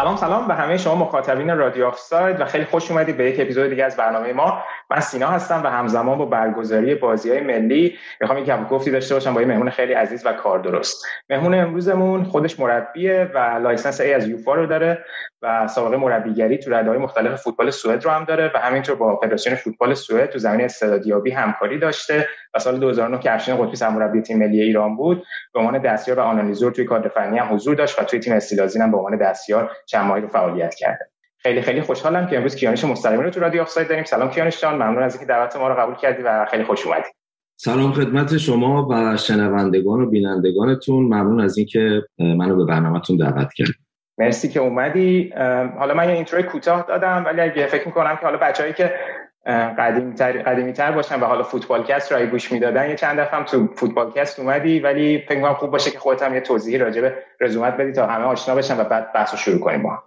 سلام سلام. به همه شما مخاطبین رادیو آف ساید و خیلی خوش اومدید به یک اپیزود دیگه از برنامه ما. من سینا هستم و همزمان با برگزاری بازی های ملی می‌خوام یکم گپی داشته باشم با یه مهمون خیلی عزیز و کار درست مهمون امروزمون خودش مربیه و license A از یوفا رو داره و سابقه مربیگری تو های مختلف فوتبال سوئد رو هم داره و همینطور با فدراسیون فوتبال سوئد تو زمینه استعدادیابی همکاری داشته و سال 2009 که افشین قطبی سرمربی تیم ملی ایران بود به عنوان دستیار و آنالیزور توی کادر فنی هم حضور داشت و توی تیم استیل آذین هم به عنوان دستیار چند ماهی رو فعالیت کرده. خیلی خیلی خوشحالم که امروز کیانوش مستقیمی رو تو رادیو آفساید داریم. سلام کیانوش جان ممنون از اینکه دعوت ما رو قبول کردی و خیلی خوش اومدی. سلام خدمت شما و شنوندگان و بینندگانتون. ممنون از اینکه منو به برنامهتون دعوت کردید. مرسی که اومدی. حالا من یه intro کوتاه دادم ولی اگه فکر می‌کنم که حالا بچه‌ای که قدیمی تر, قدیمی تر باشن و حالا فوتبالکست رو گوش می‌دادن یه چند دفعه هم تو فوتبالکست اومدی ولی فکر می‌کنم خوب باشه که خودت هم یه توضیحی راجع به رزومت بدی تا همه آشنا بشن و بعد بحث رو شروع کنیم با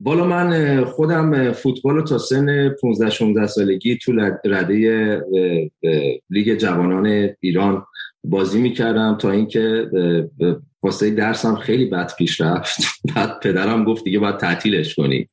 بالا من خودم فوتبال رو تا سن 15 16 سالگی تو رده لیگ جوانان ایران بازی می‌کردم تا اینکه واسه درسم خیلی بد پیش رفت. بعد پدرم گفت دیگه باید تعطیلش کنی.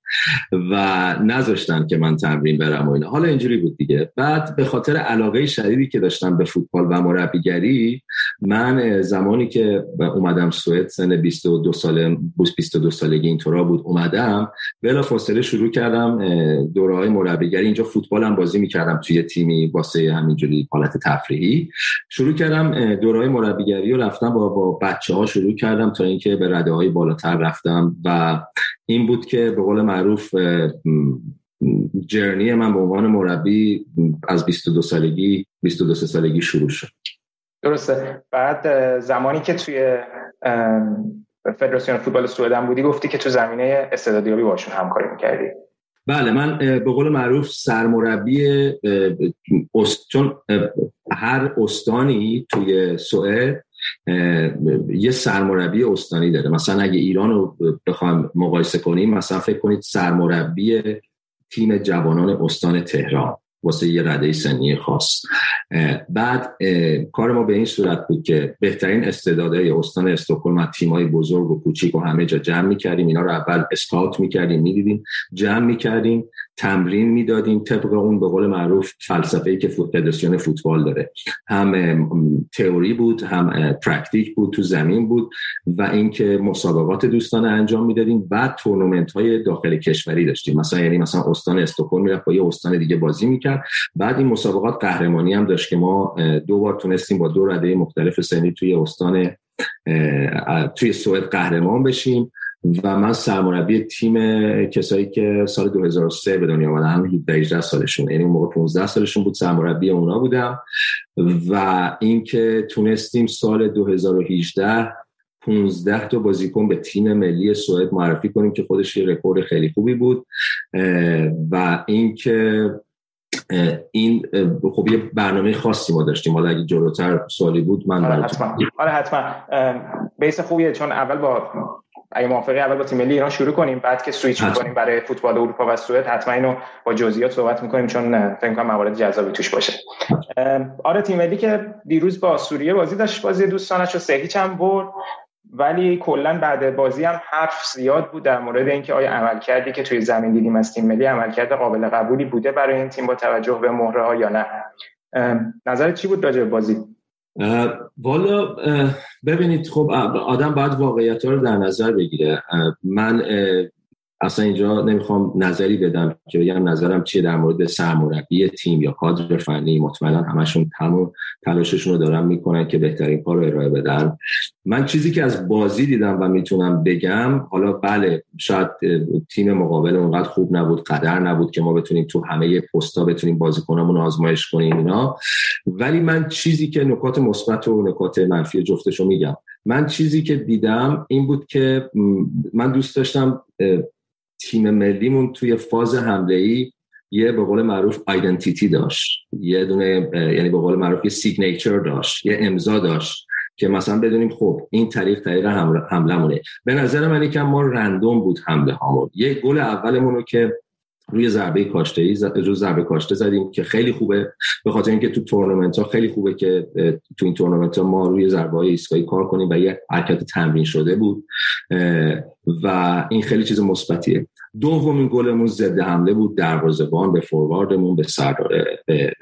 و نذاشتن که من تمرین برم و اینا. حالا اینجوری بود دیگه. بعد به خاطر علاقه شدیدی که داشتم به فوتبال و مربیگری من زمانی که اومدم سوئد سن 22 ساله 22 سالگی اینطورا بود اومدم بلا فاصله شروع کردم دوره های مربیگری. اینجا فوتبالم بازی می‌کردم توی تیمی واسه همینجوری حالت تفریحی. شروع کردم دوره های مربیگری و رفتم با با بچه ها شروع کردم تا اینکه به رده های بالاتر رفتم و این بود که به قول معروف جرنی من به عنوان مربی از 22 سالگی 22 سالگی شروع شد. درسته. بعد زمانی که توی فدراسیون فوتبال سوئد بودی گفتی که تو زمینه استعدادیابی باشون همکاری می‌کردی. بله من به قول معروف سرمربی چون هر استانی توی سوئد یه سرمربی استانی داره. مثلا اگه ایران رو بخوام مقایسه کنیم مثلا فکر کنید سرمربی تیم جوانان استان تهران. واسه یه رده سنی خاص. بعد کار ما به این صورت بود که بهترین استعدادهای استان استکهلم از تیمای بزرگ و کوچیک و همه جا جمع می‌کردیم. اینا رو اول scout می‌کردیم می‌دیدیم جمع می‌کردیم تمرین می‌دادیم طبق اون به قول معروف فلسفه که فدراسیون فوتبال داره. هم تئوری بود هم praktik بود تو زمین بود و اینکه مسابقات دوستانه انجام می‌دادیم بعد تورنمنت های داخل کشوری داشتیم. مثلا یعنی مثلا استان استکهلم می‌رفت با یه استان دیگه بازی می‌کرد. بعد این مسابقات قهرمانی هم داشت که ما دو بار تونستیم با دو رده مختلف سنی توی استان توی سوئد قهرمان بشیم و من سرمربی تیم کسایی که سال 2003 به دنیا آمدن هم 18 سالشون یعنی موقع 15 سالشون بود سرمربی اونا بودم و اینکه تونستیم سال 2018 15 تا بازیکن به تیم ملی سوئد معرفی کنیم که خودش یه رکورد خیلی خوبی بود و اینکه این خب یه برنامه خاصی ما داشتیم. حالا اگه جلوتر سوالی بود من آره حتما. آره حتما. بیس خوبیه چون اول با اگه موافقی اول با تیم ملی ایران شروع کنیم بعد که سویچ می‌کنیم برای فوتبال اروپا و سوئد حتما اینو با جزئیات صحبت می‌کنیم چون فکر کنم موارد جذابی توش باشه. آره تیم ملی که دیروز با سوریه بازی داشت بازی دوستانش رو سه هیچ هم برد. ولی کلا بعد بازی هم حرف زیاد بود در مورد اینکه آیا عمل کردی که توی زمین دیدیم از تیم ملی عملکرد قابل قبولی بوده برای این تیم با توجه به مهره ها یا نه. نظرت چی بود راجع بازی؟ والا ببینید خب آدم باید واقعیت ها رو در نظر بگیره. من اصلا اینجا نمی‌خوام نظری بدم که بگم نظرم چیه در مورد سرمربی تیم یا کادر فنی. مطمئنا همشون تمام تلاششون رو دارن می‌کنن که بهترین کار رو ارائه بدن. من چیزی که از بازی دیدم و می‌تونم بگم حالا بله شاید تیم مقابل اونقدر خوب نبود قدر نبود که ما بتونیم تو همه پستا بتونیم بازیکنامون آزمایش کنیم اینا. ولی من چیزی که نکات مثبت و نکات منفی جفتشو میگم. من چیزی که دیدم این بود که من دوست داشتم تیم ملیمون توی فاز حمله ای یه به قول معروف آیدنتیتی داشت. یه دونه یعنی به قول معروف یه سیگنیچر داشت یه امضا داشت که مثلا بدونیم خب این طریق طریق حمله مونه به نظر من یکم ما رندوم بود حمله هامون. یه گل اولمون رو که روی ضربه کاشته ای رو ضربه کاشته زدیم که خیلی خوبه. به خاطر اینکه تو تورنمنت ها خیلی خوبه که تو این تورنمنت ها ما روی ضربه های ایستگاهی کار کنیم و یه حرکت تمرین شده بود. و این خیلی چیز مثبتیه. دومین گلمون ضد حمله بود. دروازه‌بان به فورواردمون به سردار به,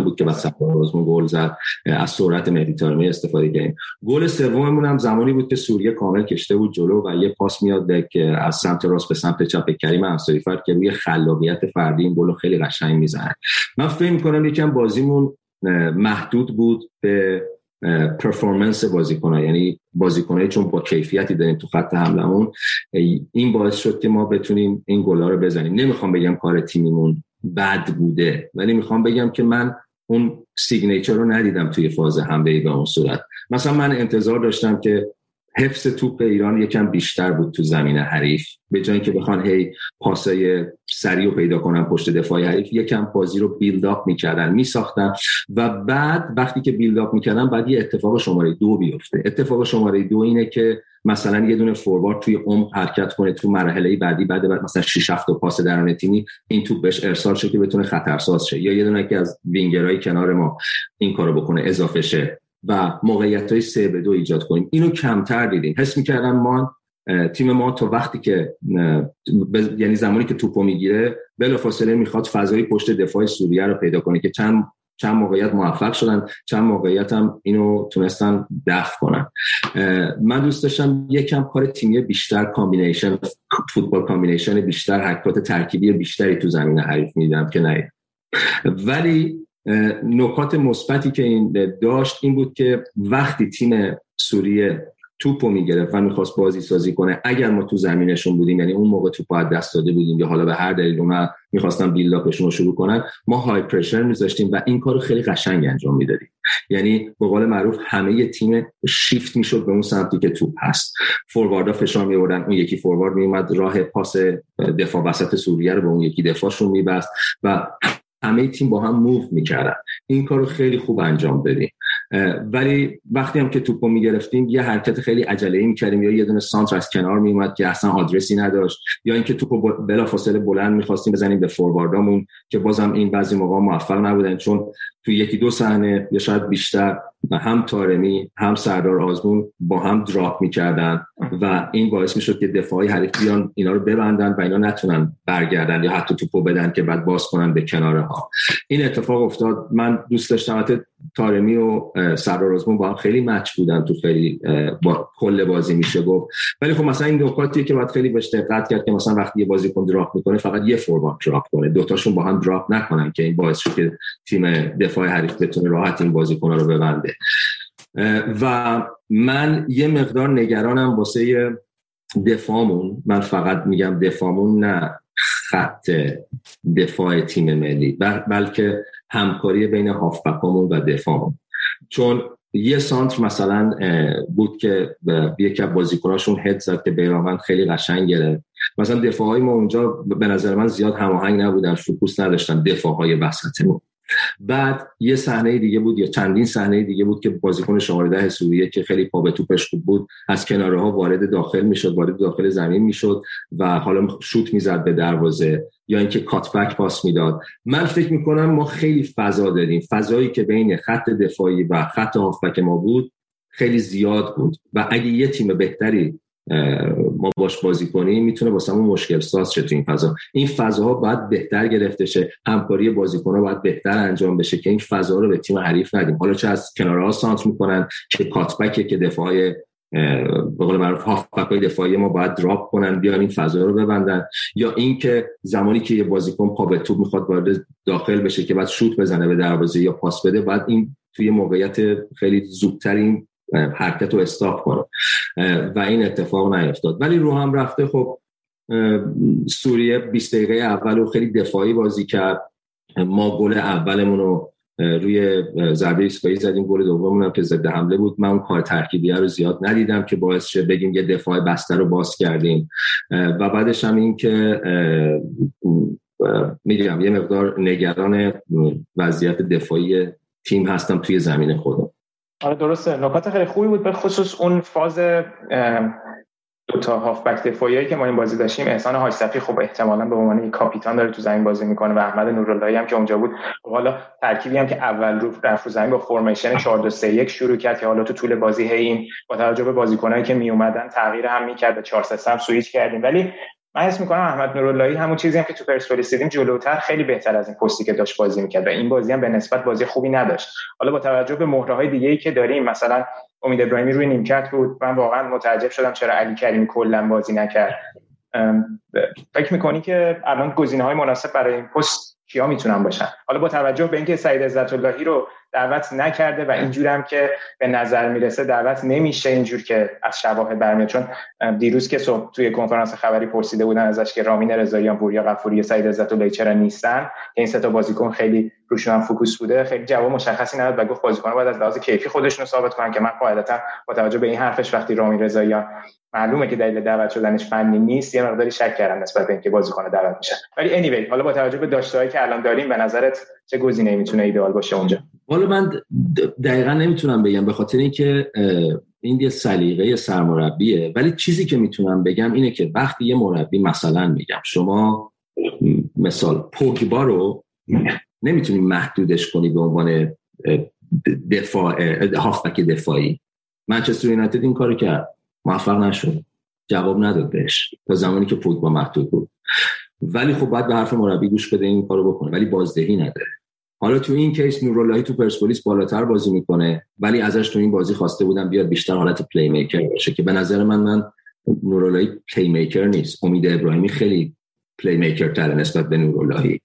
بود که بعد سردار گل زد. از سرعت مهدی استفاده کردیم. گل سوممون هم زمانی بود که سوریه کامل کشته بود جلو و یه پاس میاد که از سمت راست به سمت چپ کریم انصاری فرد که روی خلاقیت فردی این گل خیلی قشنگ می‌زنه. من فکر می‌کنم یکم بازیمون محدود بود به performance بازیکن یعنی بازیکنایی چون با کیفیتی داریم تو خط حملمون این باعث شد که ما بتونیم این گلا رو بزنیم. نمی‌خوام بگم کار تیمیمون بد بوده ولی می‌خوام بگم که من اون signature رو ندیدم توی فاز حمله به اون صورت. مثلا من انتظار داشتم که حفظ توپ ایران یکم بیشتر بود تو زمین حریف به جای اینکه بخوان هی پاسای سریع رو پیدا کنن پشت دفاعی حریف یکم بازی رو بیلد اپ می‌کردن میساختن. و بعد وقتی که بیلد اپ می‌کردن بعد یه اتفاق شماره دو بیفته. اتفاق شماره دو اینه که مثلا یه دونه فوروارد توی عمق حرکت کنه تو مرحله بعدی بعد بعد مثلا 6 7 پاس درون تیمی این توپ بهش ارسال شه که بتونه خطرساز شه. یا یه دونه که از وینگرهای کنار ما این کارو بکنه اضافه شه. و موقعیت های سه به دو ایجاد کنیم. اینو کمتر دیدیم. حس می‌کردم ما تیم ما تا وقتی که یعنی زمانی که توپو می‌گیره بلافاصله می‌خواد فضای پشت دفاع سوریه رو پیدا کنه که چند چند موقعیت موفق شدن چند موقعیت هم اینو تونستن دفع کنن. من دوست داشتم یکم کار تیمی بیشتر combination football combination بیشتر حرکات ترکیبی بیشتری تو زمین حریف می‌دیدم که نه. ولی نکات مثبتی که این داشت این بود که وقتی تیم سوریه توپو می‌گرفت و می‌خواست بازی سازی کنه اگر ما تو زمینشون بودیم یعنی اون موقع توپ از دست داده بودیم یا حالا به هر دلیل اونا می‌خواستن بیلداپشون رو شروع کنن ما های پرشر میذاشتیم و این کارو خیلی قشنگ انجام می‌دادیم. یعنی به قول معروف همه تیم شیفت می‌شد به اون سمتی که توپ هست. فورواردا فشار میوردن اون یکی فوروارد میومد راه پاس دفاع وسط سوریه رو به اون یکی دفاعشون میبست و همه تیم با هم موو می‌کردن. این کارو خیلی خوب انجام دادیم. ولی وقتی هم که توپو می‌گرفتیم یه حرکت خیلی عجله ای می‌کردیم. یا یه دونه سانتر از کنار میومد که اصلا آدرسی نداشت یا اینکه توپو بلا فاصله بلند می‌خواستیم بزنیم به فورواردامون که بازم این بعضی موقع موفق نبودن چون تو یکی دو صحنه یا شاید بیشتر و هم تارمی هم سردار آزمون با هم دراپ می‌کردن و این باعث می‌شد که دفاعی حریف بیان اینا رو ببندن و اینا نتونن برگردن یا حتی توپو بدن که بعد باز کنن به کناره ها این اتفاق افتاد. من دوست داشتم حتی تارمی و سردار آزمون با هم خیلی مچ بودن تو خیلی با کل بازی میشه گفت. ولی خب مثلا این نکاتیه که باید خیلی بهش دقت کرد که مثلا وقتی یه بازیکن دراپ می‌کنه فقط یه فوروارد دراپ کنه. دوتاشون با هم دراپ نکنن که این باعث شد که تیم دفاع حریف بتونه راحت این بازیکن رو ببنده. و من یه مقدار نگرانم واسه دفاعمون. من فقط میگم دفاعمون نه خط دفاع تیم ملی بلکه همکاری بین هافبکامون و دفاعمون. چون یه سانتر مثلا بود که یکی از بازیکناشون هد زد که بیرامن خیلی قشنگ گرفت. مثلا دفاع های ما اونجا به نظر من زیاد هماهنگ نبودن فوکوس نداشتن دفاع های وسطمون. بعد یه صحنه دیگه بود یا چندین صحنه دیگه بود که بازیکن شماره ده سوریه که خیلی پا به توپش خوب بود از کناره ها وارد داخل می‌شد وارد داخل زمین می‌شد و حالا شوت می‌زد به دروازه یا اینکه کاتبک پاس می‌داد. من فکر می‌کنم ما خیلی فضا داریم. فضایی که بین خط دفاعی و خط هافبک ما بود خیلی زیاد بود. و اگه یه تیم بهتری ما باش بازی کنیم می‌تونه واسمون مشکل ساز شه تو این فضا. این فضاها باید بهتر گرفته شه. همکاری بازیکن‌ها باید بهتر انجام بشه که این فضا رو به تیم حریف ندیم. حالا چه از کنارها سانتر می‌کنن که کاتبکه که دفاع به قول معروف هافبک دفاعی ما باید دراپ کنن بیان این فضا رو ببندن. یا اینکه زمانی که یه بازیکن پا به توپ می‌خواد وارد داخل بشه که بعد شوت بزنه به دروازه یا پاس بده بعد این توی موقعیت خیلی زودتر این حرکت رو استاپ کنه. و این اتفاق نیفتاد. ولی رو هم رفته خب سوریه 20 دقیقه اول رو خیلی دفاعی بازی کرد. ما گل اولمون رو روی ضربه ایستگاهی زدیم گل دوممون هم که ضد حمله بود. من اون کار ترکیبی رو زیاد ندیدم که باعث شه بگیم یه دفاع بسته رو باز کردیم. و بعدش هم این که میگم یه مقدار نگران وضعیت دفاعی تیم هستم توی زمین خودم. آره درسته. نکات خیلی خوبی بود به خصوص اون فاز دو تا هافبک دفاعی که ما این بازی داشتیم. احسان حاجصفی خب احتمالا به عنوان کاپیتان داره تو زمین بازی می‌کنه و احمد نوراللهی هم که اونجا بود. حالا ترکیبی هم که اول رو رفت رو زمین با فرمیشن 4 2 3 1 شروع کرد که حالا تو طول بازی هی این با توجه به بازیکنایی که می اومدن تغییر هم می‌کرد به 4 3 هم سویچ کردیم. ولی من حس می‌کنم احمد نوراللهی همون چیزی هم که تو پرسپولیس دیدیم جلوتر خیلی بهتر از این پستی که داشت بازی می‌کرد و این بازی هم به نسبت بازی خوبی نداشت. حالا با توجه به مهره های دیگه ای که داریم مثلا امید ابراهیمی روی نیمکت بود. من واقعا متعجب شدم چرا علی کریمی کلا بازی نکرد. فکر می‌کنی که الان گزینه های مناسب برای این پست کیا می‌تونن باشن؟ حالا با توجه به اینکه سعید عزت اللهی رو دعوت نکرده و اینجور هم که به نظر می‌رسه دعوت نمیشه اینجور که از شواهد برمیاد. چون دیروز که صبح توی کنفرانس خبری پرسیده بودن ازش که رامین رضاییان پوریا غفوری سعید عزت اللهی چرا نیستن که این سه تا بازیکن خیلی روشون هم فوکوس بوده خیلی جواب مشخصی نداد و گفت بازیکن باید از لحاظ کیفی خودشون رو ثابت کنن که من قاعدتا با توجه به این حرفش وقتی رامین رضاییان معلومه که دلیل دعوت شدنش فنی نیست یه مقداری شک کردم نسبت به اینکه بازیکن دعوت میشه ولی anyway حالا با توجه به داشتهایی که الان داریم به نظرت چه گزینه‌ای می‌تونه ایدئال باشه اونجا؟ حالا من دقیقا نمی‌تونم بگم به خاطر اینکه این یه سلیقه سرمربیه. ولی چیزی که می‌تونم بگم اینه که وقتی یه مربی مثلا میگم شما مثال پوگبا رو نمی‌تونی محدودش کنی به عنوان دفاع هافبک دفاعی. منچستر یونایتد این کارو کرد. موفق نشد. جواب نداد بهش. تا زمانی که پوگبا محدود بود. ولی خب باید به حرف مربی گوش بده این کارو بکنه. ولی بازدهی نداره. حالا تو این case نوراللهی تو پرسپولیس بالاتر بازی می‌کنه. ولی ازش تو این بازی خواسته بودن بیاد بیشتر حالت playmaker باشه که به نظر من من نوراللهی playmaker نیست. امید ابراهیمی خیلی playmaker تر نسبت به نوراللهی.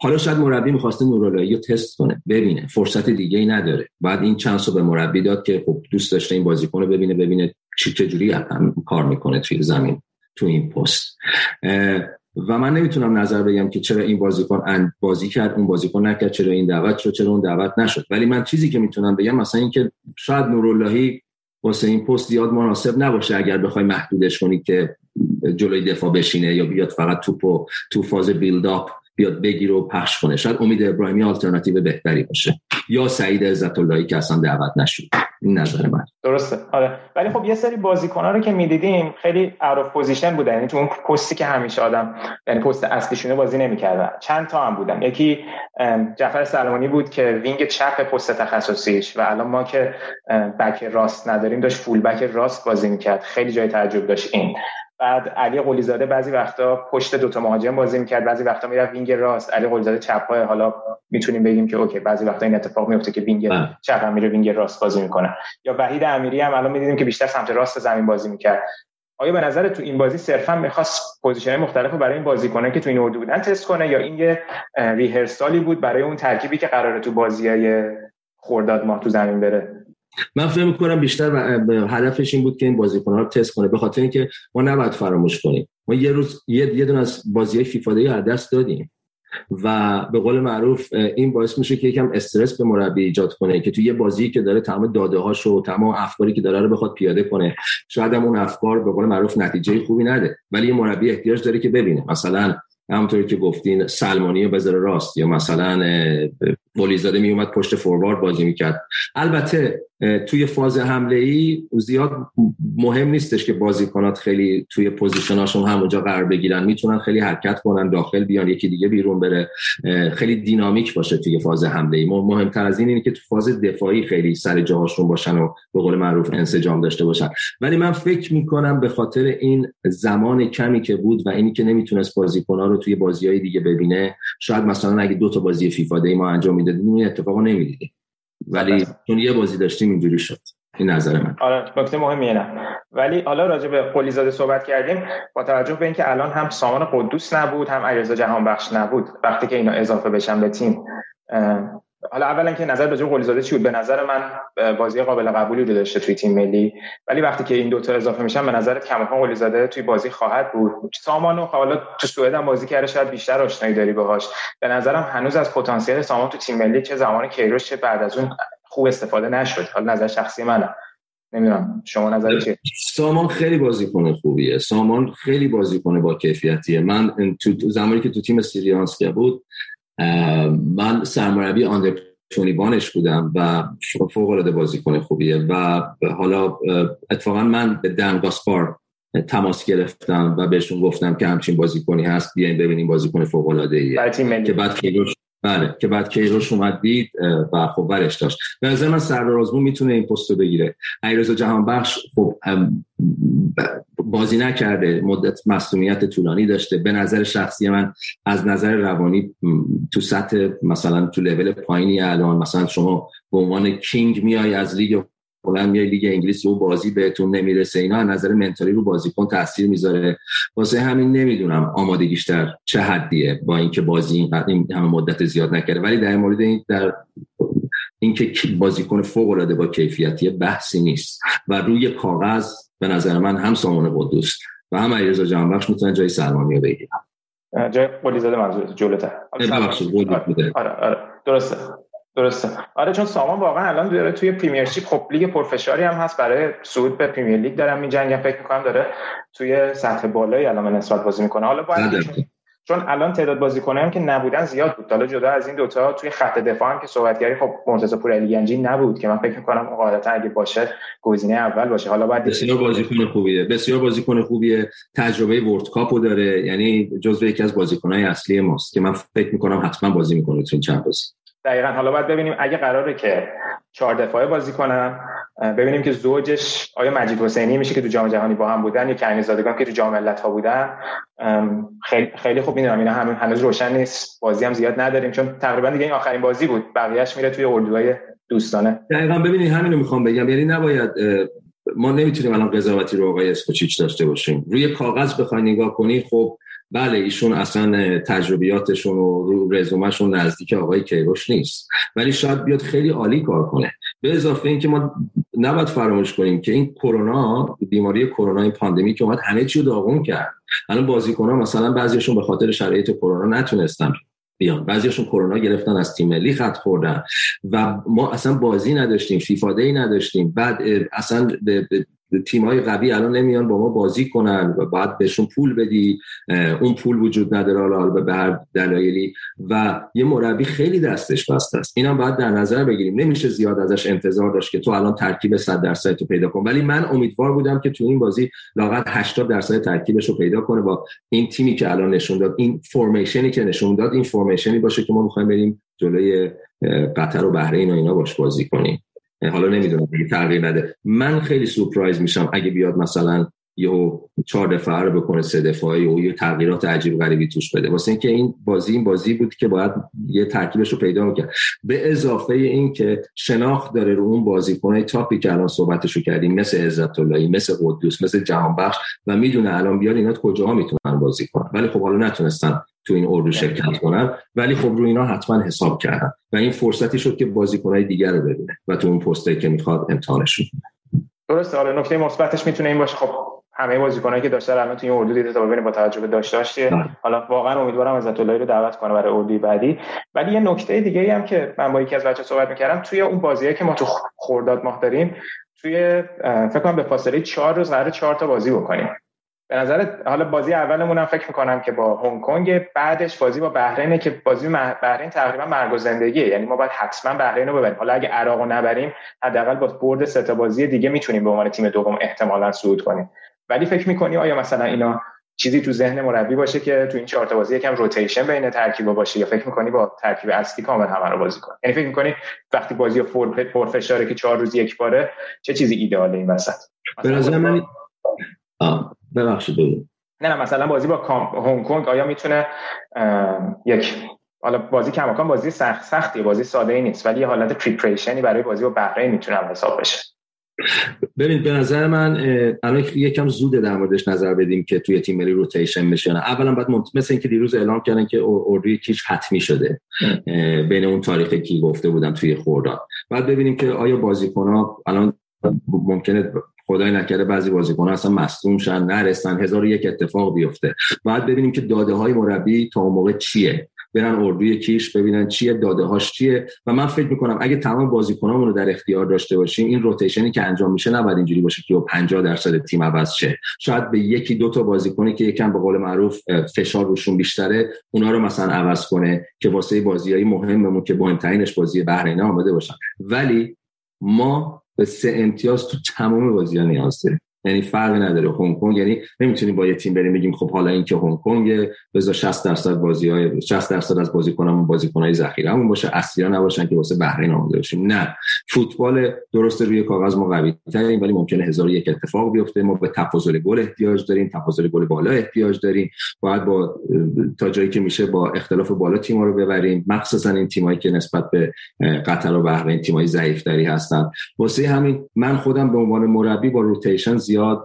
حالا شاید مربی می‌خواسته نوراللهی رو تست کنه ببینه. فرصت دیگه ای نداره. بعد این چانس رو به مربی داد که خب دوست داشته این بازیکن رو ببینه ببینه چی چجوری کار می‌کنه توی زمین تو این پست. و من نمی‌تونم نظر بگم که چرا این بازیکن بازی کرد اون بازیکن نکرد چرا این دعوت شد چرا اون دعوت نشد. ولی من چیزی که می‌تونم بگم مثلا اینکه شاید نوراللهی واسه این پست زیاد مناسب نباشه اگر بخوای محدودش کنی که جلوی دفاع بشینه یا بیاد فقط توپو تو فاز build-up بیاد بگیر و پخش کنه. شاید امید ابراهیمی آلترناتیو بهتری باشه. یا سعید عزت اللهی که اصلا دعوت نشد. این نظر من. درسته. آره. ولی خب یه سری بازیکن‌ها رو که می‌دیدیم خیلی out position بودن. یعنی تو اون پستی که همیشه آدم یعنی پست اصلیشونه بازی نمی‌کردن. چند تا هم بودن. یکی جعفر سلمانی بود که wing چپ پست تخصصیش و الان ما که بک راست نداریم داشت full back راست بازی می‌کرد. خیلی جای تعجب داشت این. بعد علی قلیزاده بعضی وقتا پشت دوتا مهاجم بازی می‌کرد بعضی وقتا می‌رفت wing راست. علی قلیزاده چپ پائه حالا می‌تونیم بگیم که okay بعضی وقتا این اتفاق میفته که wing بله. چپ هم میره wing راست بازی می‌کنه. یا وحید امیری هم الان می‌دیدیم که بیشتر سمت راست زمین بازی می‌کرد. آیا به نظر تو این بازی صرفا می‌خواست position مختلف رو برای این بازیکنان که تو این اردو بودن تست کنه یا این یه rehearsal ی بود برای اون ترکیبی که قراره تو بازیای خورداد ماه تو زمین بره؟ من فکر می‌کنم بیشتر هدفش این بود که این بازیکن رو تست کنه به خاطر اینکه ما نباید فراموش کنیم. ما یه روز یه, یه دون از بازی فیفا دی دست دادیم و به قول معروف این باعث میشه که یکم استرس به مربی ایجاد کنه که تو یه بازی که داره تمام داده و تمام افکاری که داره رو بخواد پیاده کنه. شاید هم اون افکار به قول معروف نتیجه خوبی نده ولی یه مربی احتیاج داره که ببینه. مثلا همونطوری که گفتین سلمانی و بذاره راست یا مثلا ولیزاده می اومد پشت فوروارد بازی می‌کرد. البته توی فاز حمله ای زیاد مهم نیستش که بازیکنات خیلی توی پوزیشناشون همونجا قرار بگیرن. می‌تونن خیلی حرکت کنن داخل بیان یکی دیگه بیرون بره. خیلی دینامیک باشه توی فاز حمله ای مهمتر از این اینه که تو فاز دفاعی خیلی سر جاهاشون باشن و به قول معروف انسجام داشته باشن. ولی من فکر می‌کنم به خاطر این زمان کمی که بود و اینی که نمی‌تونست بازیکن‌ها رو توی بازی‌های دیگه ببینه شاید مثلا اگه دو تا بازی فیفا دی ما انجام می‌دادیم این اتفاقو نمی‌دیدیم. ولی چون یه بازی داشتیم اینجوری شد. این نظر من. آره نکته مهمیه نه ولی حالا راجع به قلیزاده صحبت کردیم با توجه به اینکه الان هم سامان قدوس نبود هم علیرضا جهان بخش نبود. وقتی که اینا اضافه بشن به تیم حالا اولا که نظر راجع قلیزاده چی بود؟ به نظر من بازی قابل قبولی رو داشته توی تیم ملی. ولی وقتی که این دوتا اضافه میشن به نظر کماکان قلیزاده توی بازی خواهد بود؟ سامانو حالا تو سوئد هم بازی کرده شاید بیشتر آشنایی داری باهاش. به نظرم هنوز از پتانسیل سامان تو تیم ملی چه زمان کیروش چه بعد از اون خوب استفاده نشد. حالا نظر شخصی منه. نمی‌دونم. شما نظر چیه؟ سامان خیلی بازیکن خوبیه. سامان خیلی بازیکن با کیفیتیه. من تو زمانی که تو تیم سیریانسکه بود من سرمربی آندر بانش بودم و فوق العاده بازیکن خوبیه و حالا اتفاقا من به دن گاسپار تماس گرفتم و بهشون گفتم که همچین بازیکنی هست بیاین ببینیم بازیکن فوق العاده ایه که بعد کیروش بله که بعد کیروش اومد دید و خب برش داشت. به نظر من سردار آزمون می‌تونه این پستو بگیره. علیرضا جهان بخش خب بازی نکرده مدت مصومیت طولانی داشته. به نظر شخصی من از نظر روانی تو سطح مثلا تو لول پایینی الان مثلا شما به عنوان کینگ میای از لیگ بلند میای لیگ انگلیس و بازی بهتون نمی‌رسه. اینا نظر منتالی رو بازیکن تاثیر می‌ذاره. واسه همین نمی‌دونم آمادگیش در چه حدیه با اینکه بازی این همه مدت زیاد نکرده. ولی در مورد این در اینکه بازیکن فوق العاده با کیفیتی بحثی نیست و روی کاغذ به نظر من هم سامان قدوس و هم علیرضا جهانبخش می‌تونن جای سلمانی رو بگیرن جای قلی زاده منظور جلوتر آره, آره, آره درسته درسته. آره چون سامان واقعا الان داره توی پریمیرشیپ خب لیگ پرفشاری هم هست برای صعود به پریمیر لیگ دارم میجنگن فکر می‌کنم داره توی سطح بالایی الان نسبت بازی می‌کنه. حالا باید چون الان تعداد بازیکنایی هم که نبودن زیاد بود. حالا جدا از این دوتا توی خط دفاع هم که صحبتگری خب مرتضی پورعلی نبود که من فکر می‌کنم قاعدتا اگه باشه گزینه اول باشه. حالا بعد بسیار بازیکن خوبیه. بسیار بازیکن خوبیه. تجربه ورد کاپو داره. یعنی جزو یکی از بازیکنهای اصلی ماست که من فکر می‌کنم حتما بازی می‌کنه تو این چند بازی. دقیقا. حالا باید ببینیم اگه قراره که چهار دفاعه بازی کنن ببینیم که زوجش آیا مجید حسینی میشه که تو جام جهانی با هم بودن یا کنی زادگان که تو جام ملت ها بودن خیلی خیلی خوب می‌دونم. اینا همین هنوز روشن نیست. بازی هم زیاد نداریم چون تقریبا دیگه این آخرین بازی بود. بقیهش میره توی اردوهای دوستانه. دقیقا ببینید همین رو می‌خوام بگم. یعنی نباید ما نمی‌تونیم الان قضاوتی رو آقای اسکوچیچ داشته باشیم. روی کاغذ بخوای نگاه کنی خب بله ایشون اصلا تجربیاتشون و رو رزومهشون نزدیک آقای کیروش نیست. ولی شاید بیاد خیلی عالی کار کنه. به اضافه اینکه ما نباید فراموش کنیم که این کرونا بیماری کرونا این پاندمی که اومد همه چی رو داغون کرد. الان بازیکن‌ها مثلا بعضیشون به خاطر شرایط کرونا نتونستن بیان. بعضیشون کرونا گرفتن از تیم ملی خط خوردن. و ما اصلا بازی نداشتیم فیفا دی نداشتیم. بعد اصلا تیم های قوی الان نمیان با ما بازی کنن و بعد بهشون پول بدی اون پول وجود نداره حالا به هر دلایلی. و یه مربی خیلی دستش بسته است. اینم باید در نظر بگیریم. نمیشه زیاد ازش انتظار داشت که تو الان ترکیب 100 درصد تو پیدا کن ولی من امیدوار بودم که تو این بازی لاقل 80 درصد ترکیبش رو پیدا کنه با این تیمی که الان نشون داد. این فرمیشنی که نشون داد این فرمیشنی باشه که ما می‌خوایم بریم جلوی قطر و بحرین و اینا باش بازی کنیم. حالا نمی‌دونم اگه تغییر نده. من خیلی سورپرایز میشم اگه بیاد مثلا یه چهار دفعه رو بکنه سه دفاعی و یه تغییرات عجیب غریبی توش بده. واسه اینکه این بازی این بازی بود که باید یه ترکیبش رو پیدا کرد. به اضافه این که شناخت داره رو اون بازیکنای تاپی که الان صحبتش رو کردیم مثل عزت اللهی مثل قدوس مثل جهان بخش و می‌دونه الان بیاد اینا کجاها می‌تونن بازی کنن. ولی خب حالا نتونستن تو این اردو شرکت کنن. ولی خب رو اینا حتما حساب کردن. و این فرصتی شد که بازیکنهای دیگر رو ببینه و تو اون پستی که می‌خواد امتحانشون درسته. حالا نکته مثبتش می‌تونه این باشه. خب همه بازیکنایی که داشته الان تو این اردو دیده تا ببینیم با توجه به داشت داشته. بله. حالا واقعا امیدوارم عزت اللهی رو دعوت کنه برای اردوی بعدی. ولی یه نکته دیگه هم که من با یکی از بچه‌ها صحبت می‌کردم توی اون بازیه که ما تو خورداد ماه داریم توی فکر کنم به فاصله 4 روز قرار 4 تا بازی بکنیم. به نظر حالا بازی اولمون هم فکر می‌کنم که با هنگ کنگ بعدش بازی با بحرینه که بازی بحرین تقریبا مرگ و زندگیه. یعنی ما باید حتما بحرین رو ببریم. حالا اگه عراق رو نبریم حداقل با برد سه تا بازی دیگه می‌تونیم به عنوان تیم دوم احتمالا صعود کنیم. ولی فکر می‌کنی آیا مثلا اینا چیزی تو ذهن مربی باشه که تو این چهار تا بازی یکم روتیشن بین ترکیبا باشه یا فکر می‌کنی با ترکیب اصلی کامل همه رو بازی کنی یعنی فکر می‌کنی وقتی بازی فور فشاره که چهار روز یک باره چه چیزی ایداله این وسط؟ به نظر من ببخشید نه نه مثلا بازی با هنگ کنگ آیا می‌تونه یک حالا بازی کماکان بازی سخت سختی بازی ساده ای نیست ولی یه حالت پریپریشنی برای بازی با بحرین می‌تونه حساب بشه. ببین به نظر من الان یکم زود در موردش نظر بدیم که توی تیم ملی روتیشن بشه اولا باید منت... مثل اینکه دیروز اعلام کردن که اردوی کیش حتمی شده بین اون تاریخ کی گفته بودم توی خورداد. بعد ببینیم که آیا بازیکن ها الان ممکنه خدای نکرده بعضی بازیکن‌ها اصلا مصدوم شن نرسن هزار یک اتفاق بیفته. بعد ببینیم که داده های مربی تا اون موقع چیه. برن اردوی کیش ببینن چیه داده هاش چیه. و من فکر می‌کنم اگه تمام بازیکنامون رو در اختیار داشته باشیم این روتیشنی که انجام میشه نباید اینجوری باشه که 50 درصد تیم عوض شه. شاید به یکی دو تا بازیکنی که یکم به قول معروف فشار روشون بیشتره اونا رو مثلا عوض کنه که واسه بازیایی مهممون که مهمترینش بازی بحرین آماده باشن. ولی ما به سه امتیاز تو تمام بازی ها نیاز داریم یعنی فرقی نداره هنگ کنگ یعنی نمی‌تونیم با یه تیم بریم بگیم خب حالا اینکه هنگ کنگ بذار 60 درصد بازی های 60 درصد از بازیکنامون بازیکنای ذخیرهمون باشه اصلی نباشن که واسه بحرین آماده باشیم نه فوتبال درست روی کاغذ ما قوی ولی ممکنه هزار یک اتفاق بیفته. ما به تفاضل گل احتیاج داریم تفاضل گل بالا احتیاج داریم. باید با تا جایی که میشه با اختلاف بالا تیم‌ها رو ببریم. مخصوصا این تیمایی که نسبت به قطر و بحرین تیمای ضعیف‌تری هستن. واسه همین من خودم به عنوان مربی با روتیشن زیاد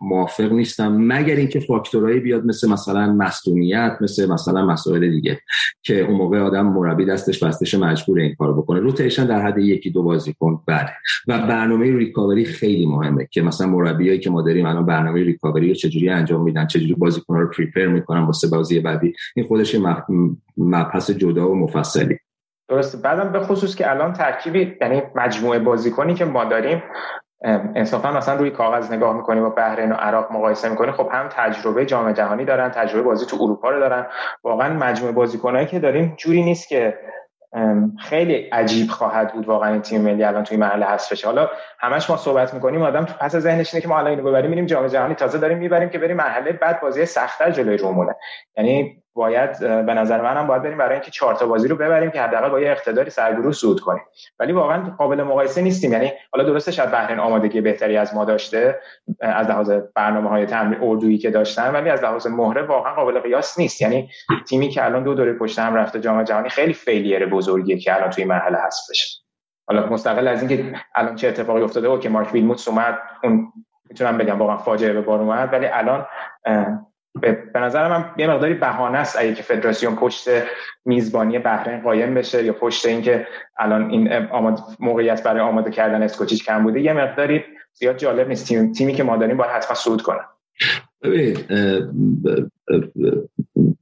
موافق نیستم. مگر اینکه فاکتورهایی بیاد مثل مثلا مصدومیت مثل مثلا مسائل دیگه که اون موقع آدم مربی دستش بستش مجبور این کارو بکنه. روتیشن در حد یکی دو بازیکن بله. و برنامه ریکاوری خیلی مهمه که مثلا مربیایی که ما داریم الان برنامه ریکاوری رو چجوری انجام میدن چجوری بازیکن رو پریپر می‌کنن واسه بازی بعدی. این خودش مبحث جدا و مفصلی. درسته. بعدم به خصوص که الان ترکیبی یعنی مجموعه بازیکنی که ما داریم انصافا مثلا روی کاغذ نگاه می‌کنی با بحرین و عراق مقایسه می‌کنی خب هم تجربه جام جهانی دارن تجربه بازی تو اروپا رو دارن. واقعا مجموعه بازیکنایی که داریم جوری نیست که خیلی عجیب خواهد بود واقعا این تیم ملی الان توی مرحله حذف بشه. حالا همش ما صحبت می‌کنیم آدم تو پس ذهنش اینه که ما الان اینو ببریم میریم جام جهانی تازه داریم می‌بریم که بریم مرحله بعد بازی سختتر جلوی رومونه. یعنی باید به نظر منم باید بریم برای اینکه چهار تا بازی رو ببریم که حداقل با یه اقتداری سرگروه صعود کنیم. ولی واقعا قابل مقایسه نیستیم. یعنی حالا درسته شاید بحرین آمادگی بهتری از ما داشته از لحاظ برنامه های تمرین اردویی که داشتن ولی از لحاظ مهره واقعا قابل قیاس نیست. یعنی تیمی که الان دو دوره پشت هم رفته جام جهانی خیلی فیلیر بزرگیه که الان توی مرحله هست بشه. حالا مستقل از اینکه الان چه اتفاقی افتاده و که مارک ویلموتس اومد اون می‌تونم بگم واقعا فاجعه به بار اومد ولی الان به نظر من یه مقداری بهانه است اگه که فدراسیون پشت میزبانی بحرین قایم بشه یا پشت اینکه الان این آماد موقعیت برای آماده کردن اسکوچیچ کم بوده یه مقداری زیاد جالب نیست. تیم، تیمی که ما داریم باید حتما صعود کنه.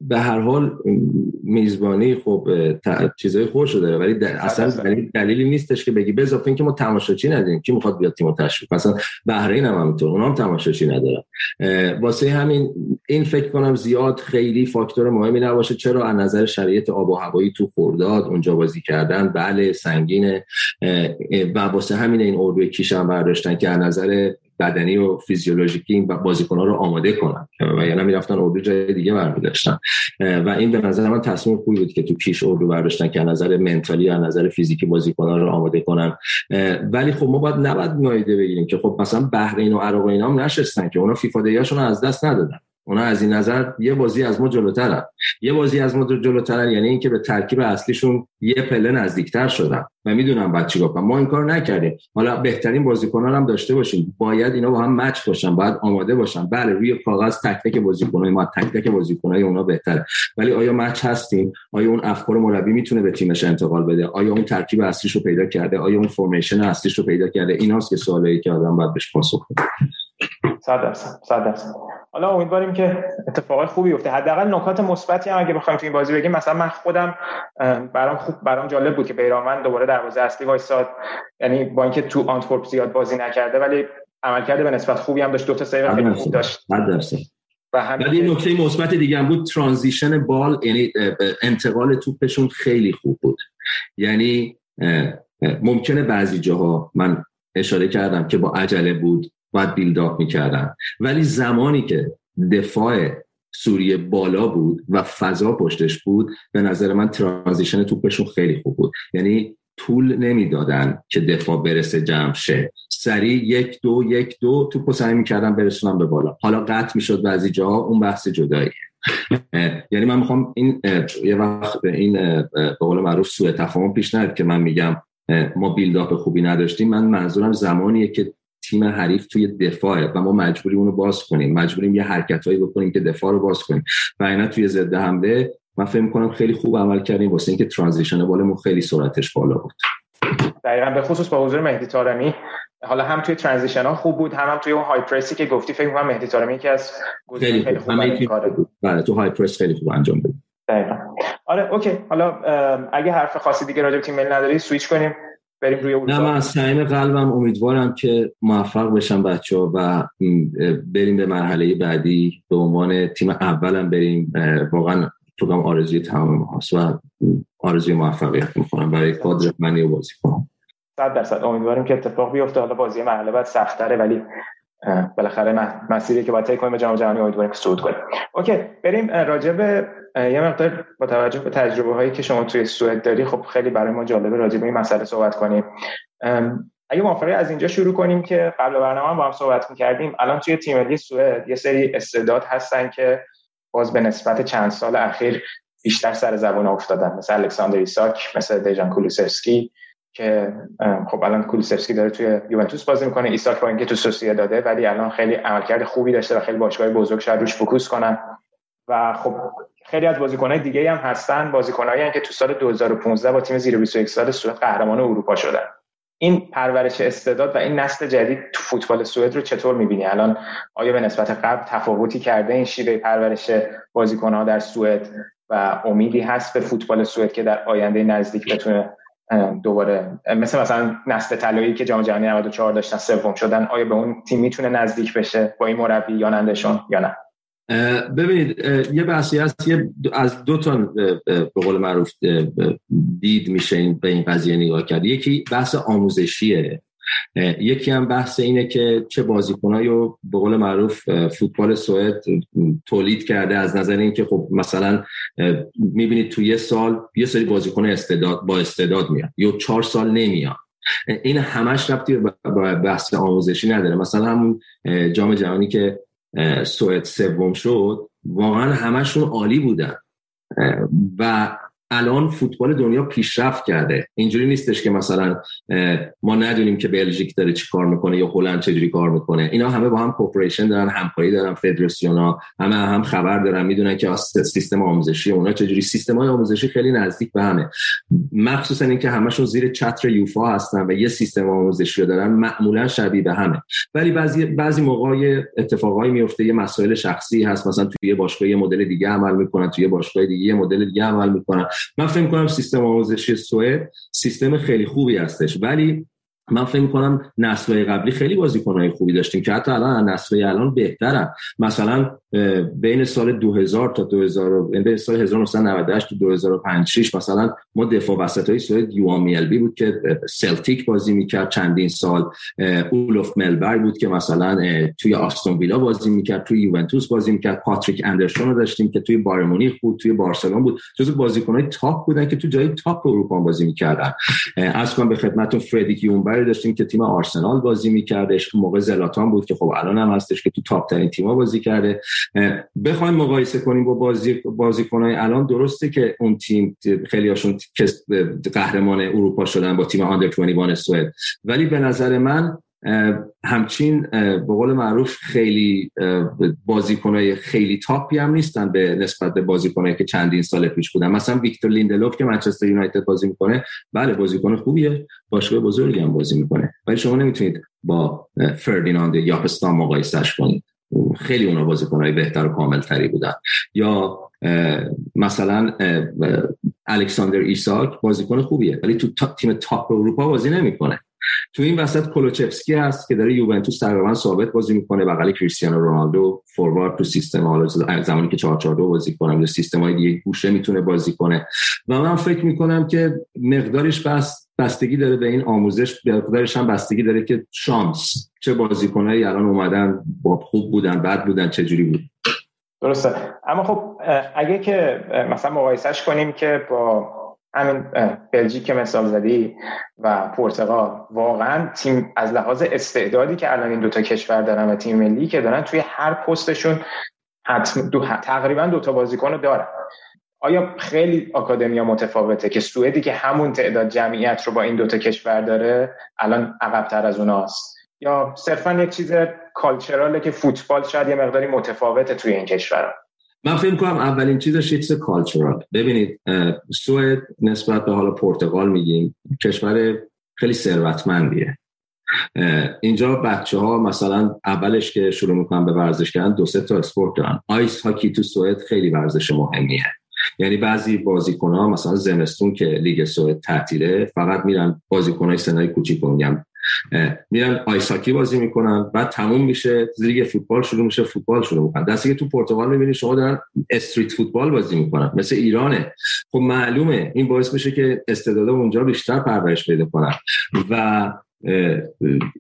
به هر حال میزبانی خب چیزای خوش داره ولی اصلا دلیل دلیلی نیستش که بگی اضافه اینکه ما تماشاچی نداریم. کی می‌خواد بیاد تیمو تشویق مثلا بحرین هم همینطور اونها هم تماشاچی ندارن. واسه همین این فکر کنم زیاد خیلی فاکتور مهمی نباشه. چرا؟ از نظر شرایط آب و هوایی تو خورداد اونجا بازی کردن. بله سنگینه. و واسه همین این اردوی کیش هم برداشتن که از نظر بدنی و فیزیولوژیکی این ها رو آماده کنن. و یعنی می‌رفتن اردو جای دیگه برمیداشتن. و این به نظر من تصمیم خوبی بود که تو کیش اردو برداشتن که نظر منتالی از نظر فیزیکی ها رو آماده کنن. ولی خب ما باید نباید نایده بگیریم که خب مثلا بحرین و عراق اینا هم نشستن که اونا فیفا از دست ندادن. اونا از این نظر یه بازی از ما جلوترن. یه بازی از ما جلوترن یعنی اینکه به ترکیب اصلیشون یه پله نزدیکتر شدن. و می‌دونم بعد چیکار کنم ما این کار نکردیم. حالا بهترین بازیکنان هم داشته باشیم. باید اینا با هم مچ باشن باید آماده باشن. بله روی کاغذ تک تک بازیکنای ما تک تک بازیکنای اونا بهتره. ولی آیا match هستیم؟ آیا اون افکار مربی می‌تونه به تیمش انتقال بده؟ آیا اون ترکیب اصلیش پیدا کرده؟ آیا اون formation اصلیش پیدا کرده؟ ایناست که سوالی که آدم باید بهش پاسخ بده. 100 درصد 100 درصد. حالا امیدواریم که اتفاقات خوبی بیفته. حداقل نکات مثبتی هم اگه بخوایم تو این بازی بگیم مثلا من خودم برام خوب برام جالب بود که بیرانوند دوباره دروازه اصلی وایساد. یعنی با اینکه تو آنتورپ زیاد بازی نکرده ولی عملکرد به نسبت خوبی هم داشت. دو تا save خیلی خوب داشت. و همین نکته مثبت دیگه هم بود ترانزیشن بال یعنی انتقال توپشون خیلی خوب بود. یعنی ممکنه بعضی جاها من اشاره کردم که با عجله بود. باید بیلداپ می‌کردن. ولی زمانی که دفاع سوریه بالا بود و فضا پشتش بود به نظر من ترانزیشن توپشون خیلی خوب بود. یعنی طول نمی‌دادن که دفاع برسه جمع شه. سریع یک دو یک دو توپ سعی می‌کردن برسونم به بالا. حالا قطع می‌شد بعضی جاها اون بحث جداییه. یعنی من می‌خوام این یه وقت این به قول معروف سوء تفاهم پیش نیاد که من میگم ما build-up خوبی نداشتیم. من منظورم زمانیه که تیم حریف توی دفاعه و ما مجبوریم اونو باز کنیم. مجبوریم یه حرکتهایی بکنیم که دفاع رو باز کنیم. و اینا توی ضد حمله من فکر کنم خیلی خوب عمل کردیم. واسه اینکه transition بالمون خیلی سرعتش بالا بود. دقیقا به خصوص با حضور مهدی تارمی حالا هم توی transition ها خوب بود هم, هم توی اون high press ی که گفتی فکر کنم مهدی تارمی که از خیلی, خیلی خوب بود. بله تو های پرس خیلی خوب انجام بده دقیقا. آره اوکی. حالا اگه حرف خاصی دیگه راجع به تیم ملی نداری سویچ کنیم. بریم روی نه من از صمیم قلبم امیدوارم که موفق بشن بچه ها و بریم به مرحله بعدی. به عنوان تیم اولم بریم. واقعا تو آرزوی تمام هست و آرزوی موفقیت می‌کنم برای کادر منی و بازی کنم صد درصد. امیدواریم که اتفاق بیفته. حالا بازی مرحله بعد سختره ولی بالاخره مسیری که باید طی کنیم به جام جهانی امیدواریم صعود کنیم. اوکی بریم راجع به یه مقدار با توجه به تجربه هایی که شما توی سوئد داری خب خیلی برای ما جالبه راجع به این مسئله صحبت کنیم. اگه موافقی از اینجا شروع کنیم که قبل برنامه با هم صحبت می‌کردیم. الان توی تیم ملی سوئد یه سری استعداد هستن که باز به نسبت چند سال اخیر بیشتر سر زبان افتادن مثل الکساندر ایساک مثل دیجان کولوسفسکی که خب الان کولوسفسکی داره توی یوونتوس بازی می‌کنه. ایساک با اینکه تو سوسیداده ولی الان خیلی عملکرد خوبی داشته و خیلی باشگاه بزرگ شاید روش focus کنن. و خب خیلی از بازیکنهای دیگه هم هستن. بازیکنایی که تو سال 2015 با تیم زیر 21 سال سوئد قهرمان اروپا شدن. این پرورش استعداد و این نسل جدید تو فوتبال سوئد رو چطور می‌بینی؟ الان آیا به نسبت قبل تفاوتی کرده این شیوه پرورش بازیکنها در سوئد و امیدی هست به فوتبال سوئد که در آینده نزدیک بتونه دوباره مثل مثلا نسل طلایی که جام جهانی 94 داشتن سوم شدن آیا به اون تیم می‌تونه نزدیک بشه با این مربی یا نندشون یا نه؟ ببینید یه بحثی هست یه از دو تا به قول معروف دید میشه به این قضیه نگاه کرد. یکی بحث آموزشیه. یکی هم بحث اینه که چه بازیکنایی رو به قول معروف فوتبال سوئد تولید کرده از نظر اینکه خب مثلا می‌بینید تو یه سال یه سری بازیکن استعداد با استعداد میاد یا چهار سال نمیاد این همش ربطی با بحث آموزشی نداره. مثلا همون جام جهانی که سوئد سوم شد واقعا همشون عالی بودن. و الان فوتبال دنیا پیشرفت کرده. اینجوری نیستش که مثلا ما ندونیم که بلژیک داره چی کار می‌کنه یا هلند چجوری کار می‌کنه. اینا همه با هم کوپریشن دارن همکاری دارن فدراسیون ها همه هم خبر دارن می‌دونن که سیستم آموزشی اونا چجوری. سیستم های آموزشی خیلی نزدیک به همه. مخصوصا اینکه همشون زیر چتر یوفا هستن و یه سیستم آموزشی رو دارن معمولا شبیه به همه. ولی بعضی بعضی موقع اتفاقایی میفته یه مسائل شخصی هست. مثلا توی باشگاه یه مدل دیگه عمل می‌کنن توی باشگاه دیگه یه مدل دیگه عمل می‌کنن. من فکر کنم سیستم آموزشی سوئد سیستم خیلی خوبی هستش ولی من فکر می‌کنم نسلهای قبلی خیلی بازیکنهای خوبی داشتیم که حتی الان نسلهای الان بهترن. مثلا بین سال 2000 تا 2000 بین سال 1998 تا 2005 6 مثلا ما دفاع وسط های سوئد یوهان میلبی بود که سلتیک بازی می‌کرد چندین سال. اولوف ملبرگ بود که مثلا توی آستون ویلا بازی می‌کرد توی یوونتوس بازی می‌کرد. پاتریک اندرسون رو داشتیم که توی بایر مونیخ بود توی بارسلون بود. جزو بازیکنهای top بودن که تو جای top اروپا بازی می‌کردن. از به خدمتتون فردی یونگبری داشتیم که تیم آرسنال بازی میکردش موقع زلاتان بود که خب الان هم هستش که تو top ترین تیم‌ها بازی کرده. بخوایم مقایسه کنیم با بازی بازیکنای الان. درسته که اون تیم خیلی هاشون قهرمان اروپا شدن با تیم هاندر 21 سوئد. ولی به نظر من همچین به قول معروف خیلی بازیکنای خیلی تاپی هم نیستن به نسبت به بازیکنایی که چندین سال پیش بودن. مثلا ویکتور لیندلوف که منچستر یونایتد بازی می‌کنه بله بازیکن خوبیه باشگاه بزرگی هم بازی می‌کنه. ولی شما نمی‌تونید با فردیناند یا پستان مقایسهش کنید. خیلی اونا بازیکنهای بهتر و کامل تری بودن. یا مثلا الکساندر ایساک بازیکن خوبیه ولی تو تیم top اروپا بازی نمی‌کنه. تو این وسط کولوسفسکی هست که داره یوونتوس تقریبا ثابت بازی می‌کنه. بغل کریستیانو رونالدو فوروارد تو سیستم حالا زمانی که 442 بازی کنه سیستم های دیگه گوشه می‌تونه بازی کنه. و من فکر می‌کنم که مقدارش بس بستگی داره به این آموزش مقدارش هم بستگی داره که شانس چه بازیکنایی الان اومدن با خوب بودن بد بودن چه جوری بود. درسته. اما خب اگه که مثلا مقایسهش کنیم که با همین بلژیک که مثال زدی و پرتغال واقعا تیم از لحاظ استعدادی که الان این دوتا کشور دارن و تیم ملی که دارن توی هر پستشون حتم دو تقریبا دوتا بازیکن رو دارن. آیا خیلی آکادمیا متفاوته که سوئدی که همون تعداد جمعیت رو با این دوتا کشور داره الان عقبتر از اوناست؟ یا صرفا یک چیز cultural ه که فوتبال شاید یه مقداری متفاوته توی این کشور من فکر کنم اولین چیزش چیز cultural ببینید سوئد نسبت به حالا پرتغال میگیم کشور خیلی ثروتمندیه. اینجا بچه ها مثلا اولش که شروع می‌کنن به ورزش کردن دو سه تا اسپورت دارن. ice hockey تو سوئد خیلی ورزش مهمیه. یعنی بعضی بازیکن ها مثلا زمستون که لیگ سوئد تعطیله فقط میرن بازیکن های سنای کوچیک میگم میرن آیساکی بازی می‌کنن بعد تموم میشه لیگ فوتبال شروع میشه فوتبال شروع می‌کنن. دستی که تو پرتغال می‌بینی شما دارن استریت فوتبال بازی می‌کنن مثل ایرانه. خب معلومه این باعث میشه که استعدادا اونجا بیشتر پرورش پیدا کنن. و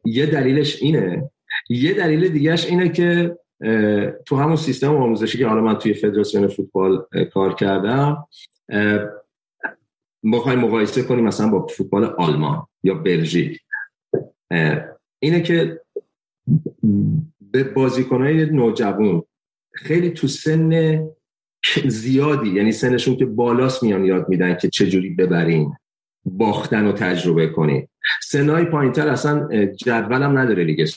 یه دلیلش اینه یه دلیل دیگهش اینه که تو همون سیستم آموزشی که حالا من توی فدراسیون فوتبال کار کردم ما مقایسه کنیم مثلا با فوتبال آلمان یا بلژیک. اینه که به بازیکنهای نوجوان خیلی تو سن زیادی یعنی سنشون که بالاست میان یاد میدن که چجوری ببرین باختن و تجربه کنین. سنهای پایینتر اصلا جدولم نداره لیگ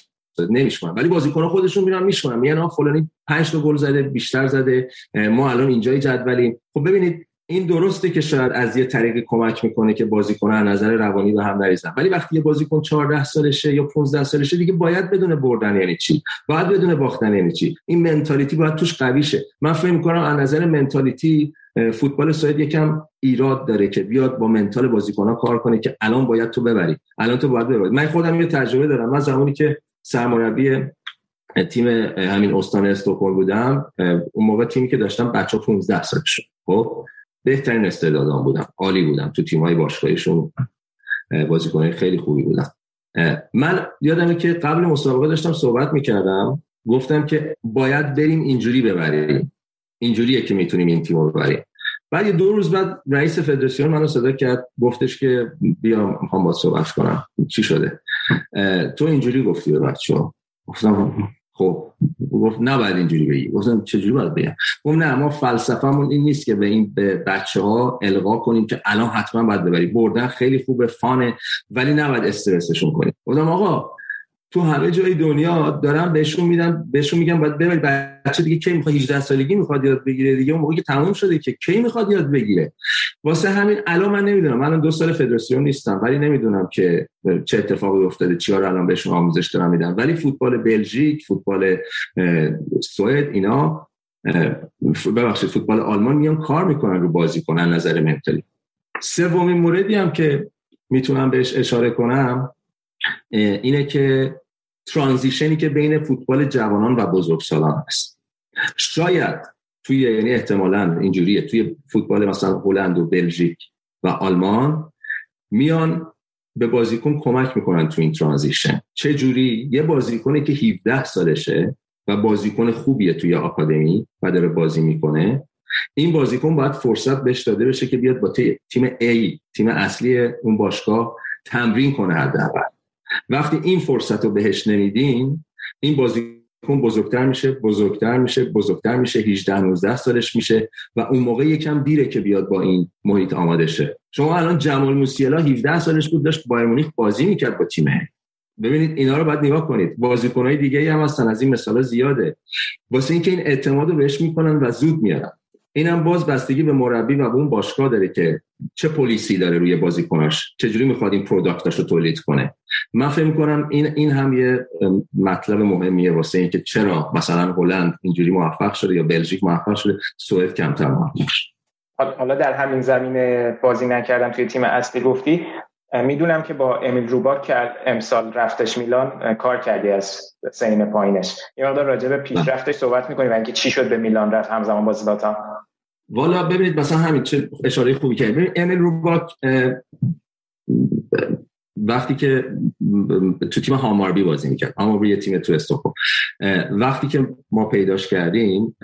نمیشونن. ولی بازیکن خودشون میرن میشونن. میگن فلانی 5 تا گل زده بیشتر زده. ما الان اینجای جدولیم. خب ببینید این درسته که شاید از یه طریقی کمک می‌کنه که بازیکن از نظر روانی به هم نریزن. ولی وقتی یه بازیکن 14 سالشه یا 15 سالشه دیگه باید بدون بردن یعنی چی؟ باید بدون باختن یعنی چی؟ این منتالیتی باید توش قوی شه من فکر می‌کنم از نظر منتالیتی فوتبال سوئد یکم ایراد داره که بیاد با منتال بازیکن‌ها کار کنه که الان باید تو ببری. الان تو باید ببری. من خودم یه تجربه دارم. من زمانی که سرمربی تیم همین استان استکهلم بودم اون موقع تیمی که داشتم بچه 15 سالش خب؟ بهترین استعدادان بودم. عالی بودم. تو تیم‌های باشگاهیشون بازیکنای خیلی خوبی بودم. من یادمه که قبل مسابقه داشتم صحبت می‌کردم. گفتم که باید بریم اینجوری ببریم. اینجوریه که می‌تونیم این تیم رو ببریم. بعد دو روز بعد رئیس فدراسیون منو صدا کرد. گفتش که بیام می‌خوام با صحبت کنم. چی شده؟ تو اینجوری گفتی به بچه‌ها. گفتم خب گفت نباید اینجوری بگی. گفتم چجوری باید بگم؟ گفت نه ما فلسفه‌مون این نیست که به این به بچه ها القا کنیم که الان حتما باید ببری. بردن خیلی خوبه فانه ولی نباید استرسشون کنیم. گفتم آقا تو همه جای دنیا دارم بهشون میدم بهشون میگم باید ببری. بچه دیگه کی می‌خواد 18 سالگی می‌خواد یاد بگیره دیگه؟ اون موقعی که تموم شده که کی می‌خواد یاد بگیره؟ واسه همین الان من نمی‌دونم. من دو سال فدراسیون نیستم ولی نمی‌دونم که چه اتفاقی افتاده چیا رو الان بهشون آموزش دارم میدم ولی فوتبال بلژیک فوتبال سوئد اینا ببخشید فوتبال آلمان میان کار می‌کنن رو بازی کنن نظر منتالی. سومین موردی هم که می‌تونم بهش اشاره کنم اینه که ترانزیشنی که بین فوتبال جوانان و بزرگسالان هست شاید توی یعنی احتمالا اینجوریه توی فوتبال مثلا هلند و بلژیک و آلمان میان به بازیکن کمک می‌کنن تو این ترانزیشن. چه جوری؟ یه بازیکنی که 17 سالشه و بازیکن خوبیه توی آکادمی و داره بازی می‌کنه این بازیکن باید فرصت بهش داده بشه که بیاد با تیم A تیم اصلی اون باشگاه تمرین کنه حداقل. وقتی این فرصت رو بهش نمیدین این بازیکن بزرگتر میشه بزرگتر میشه بزرگتر میشه 18 19 سالش میشه و اون موقع یکم دیره که بیاد با این محیط آماده شه. شما الان جمال موسیلا 17 سالش بود داشت بایر مونیخ بازی می‌کرد با تیم ببینید اینا رو باید نگاه کنید. بازیکنهای دیگه هم هستن از این مثالا زیاده. واسه اینکه این اعتماد رو بهش می‌کنن و زود میارن. اینم باز بستگی به مربی و اون باشگاه داره که چه پلیسی داره روی بازیکناش؟ چجوری می‌خواد این پروداکتاش رو تولید کنه؟ من فکر می‌کنم این این هم یه مطلب مهمیه واسه اینکه چرا مثلا هلند اینجوری موفق شده یا بلژیک موفق شده سوئد کمتر موفق شده. حالا در همین زمینه بازی نکردم توی تیم اصلی گفتی. می‌دونم که با امیل روباک که امسال رفتش میلان کار کردی از سین پایینش. یه مقدار راجع به پیشرفتش صحبت می‌کنی و اینکه چی شد به میلان رفت همزمان با زلاتان؟ والا ببینید مثلا همین چه اشاره خوبی کرد ببینید امیل روباک وقتی که تو تیم هاماربی بازی می‌کرد. هاماربی یه تیم تو استوکو وقتی که ما پیداش کردیم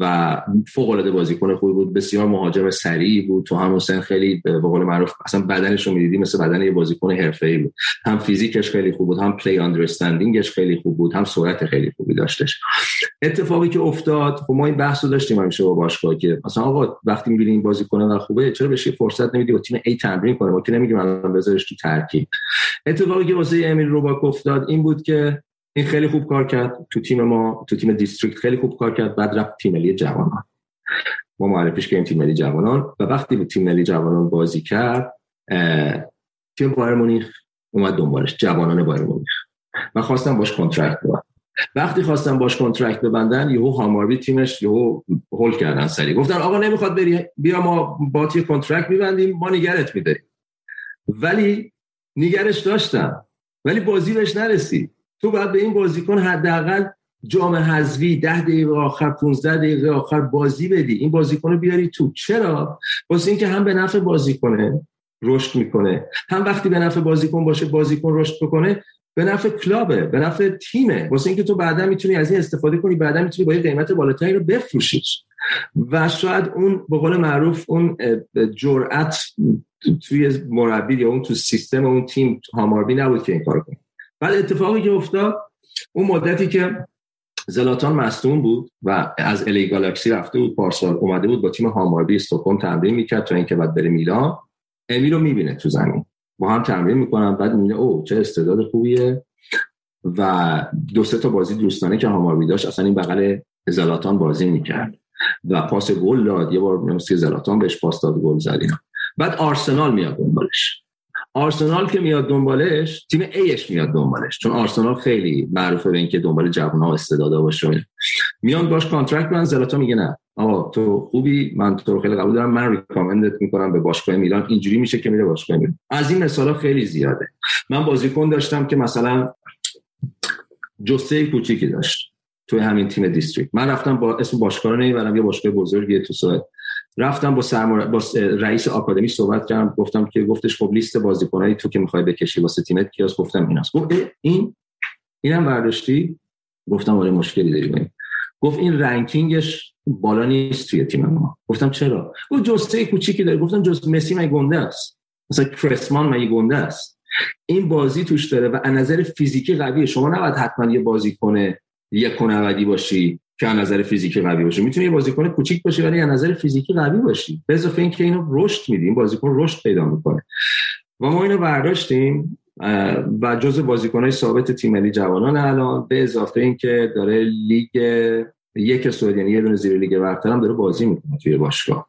و فوق العاده بازیکن خوبی بود بسیار مهاجم سریع بود. تو همون سن خیلی به قول معروف اصلا بدنش رو می‌دیدی مثل بدن یه بازیکن حرفه‌ای بود. هم فیزیکش خیلی خوب بود هم پلی اندرستندینگش خیلی خوب بود هم سرعت خیلی خوبی داشتش. اتفاقی که افتاد خب ما این بحث رو داشتیم همیشه با باشگاه که مثلا آقا وقتی می‌بینیم بازیکن خوبه چرا بهش فرصت نمیدی با تیم ای تمرین کنه؟ ما که نمیگیم الان بذارش تو ترکیب. اتفاقی اتفاقی که واسه امیل روباک افتاد این بود که این خیلی خوب کار کرد تو تیم ما تو تیم district خیلی خوب کار کرد بعد رفت تیم ملی جوانان. ما معرفیش کردیم تیم ملی جوانان. و وقتی به تیم ملی جوانان بازی کرد تیم بایر مونیخ اومد دنبالش جوانان بایر مونیخ. و خواستن باش contract ببندن وقتی خواستن باش contract ببندن یهو هاماربی تیمش یهو هول کردن سریع گفتن آقا نمی‌خواد بری بیا ما با یه contract میبندیم ما نگرت میداریم. ولی نگرش داشتم. ولی بازی بهش نرسید. تو باید به این بازیکن حداقل جام حذفی ده دقیقه آخر 15 دقیقه آخر بازی بدی. این بازیکن رو بیاری تو. چرا؟ واسه اینکه هم به نفع بازیکنه رشد می‌کنه. هم وقتی به نفع بازیکن باشه بازیکن رشد بکنه به نفع کلابه به نفع تیمه. واسه اینکه تو بعدا می‌تونی از این استفاده کنی بعدا می‌تونی با یه قیمت بالاتری رو بفروشیش. و شاید اون به قول معروف اون جرأت توی مربی یا اون تو سیستم اون تیم هاماربی نبود که این کار کنه. بعد اتفاقی که افتاد اون مدتی که زلاتان مصدوم بود و از الی گالاکسی رفته بود پارسال اومده بود با تیم هاماربی استکهلم تمرین می‌کرد تا اینکه بعد بره میلان. امی رو می‌بینه تو زمین. با هم تمرین می‌کنن بعد می‌بینه او چه استعداد خوبیه. و دو سه تا بازی دوستانه که هاماربی داشت اصلا این بغل زلاتان بازی می‌کرد. و پاس گل داد. یه بار مثل زلاتان بهش پاس داد گل زد بعد آرسنال میاد دنبالش. آرسنال که میاد دنبالش تیم ایش میاد دنبالش. چون آرسنال خیلی معروفه به اینکه دنبال جوان ها استعدادا باشه میان باش contract من زلاتان میگه نه. آقا تو خوبی؟ من تو رو خیلی قبول دارم. من recommend ت می‌کنم به باشگاه میلان. اینجوری میشه که میره باشگاه میلان. از این مثالا خیلی زیاده. من بازیکن داشتم که مثلا جسه کوچیکی داشت. توی همین تیم دیستریکت. من رفتم با اسم باشگاه رو نمی‌برم یه باشگاه بزرگی تو سوئد رفتم با سرمر... با رئیس آکادمی صحبت کردم گفتم که گفتش خب لیست بازیکنایی تو که می‌خوای بکشی واسه تیمت کیاس؟ گفتم ایناست. گفت این؟ اینم برداشتی؟ گفتم آره مشکلی داریم. گفت این رنکینگش بالا نیست توی تیم ما. گفتم چرا؟ گفت جسته کوچیکی داره. گفتم جز مسی مگه گنده است؟ مثلا کرسمان مگه گنده است؟ این بازی توش داره و از نظر فیزیکی قویه. شما نباید حتما یه بازی کنه یک باشی. که از نظر فیزیکی قوی باشه. می‌تونه یه بازیکن کوچیک باشه ولی از نظر فیزیکی قوی باشی. به اضافه اینکه اینو رشد میدیم بازیکن رشد پیدا می‌کنه. و ما اینو برداشتیم و جز بازیکنهای ثابت تیم ملی جوانان الان به اضافه اینکه داره لیگ یک سعودی یعنی یه دونه زیر لیگ برتر هم داره بازی می‌کنه توی باشگاه.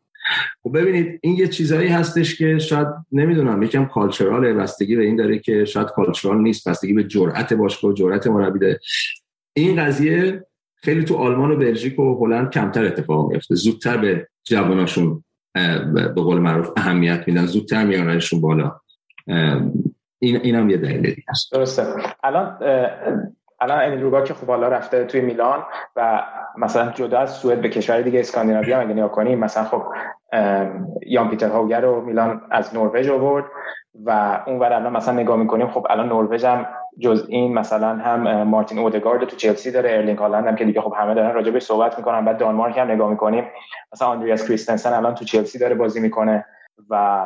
خب ببینید این یه چیزایی هستش که شاید نمی‌دونم یکم کالچرال بستگی به این داره که شاید کالچرال نیست بستگی به جرأت باشگاه جرأت مربی این قضیه خیلی تو آلمان و بلژیک و هلند کمتر اتفاق میفته زودتر به جواناشون به قول معروف اهمیت میدن. زودتر میارنشون بالا. این اینم یه دلیل دیگه است. درسته. الان الان امیل روبا که خب بالا رفته توی میلان و مثلا جدا از سوئد به کشور دیگه اسکاندیناوی هم اگه نگاه کنیم مثلا خب یان پیتر هاوگر رو میلان از نروژ آورد و اونور الان مثلا نگاه می‌کنیم خب الان نروژ هم جز این مثلا هم مارتین اودگارد تو چلسی داره ارلینگ هالند هم که دیگه خب همه دارن راجع صحبت می‌کنن. بعد دانمارک هم نگاه می‌کنیم. مثلا آندریاس کریستنسن الان تو چلسی داره بازی می‌کنه و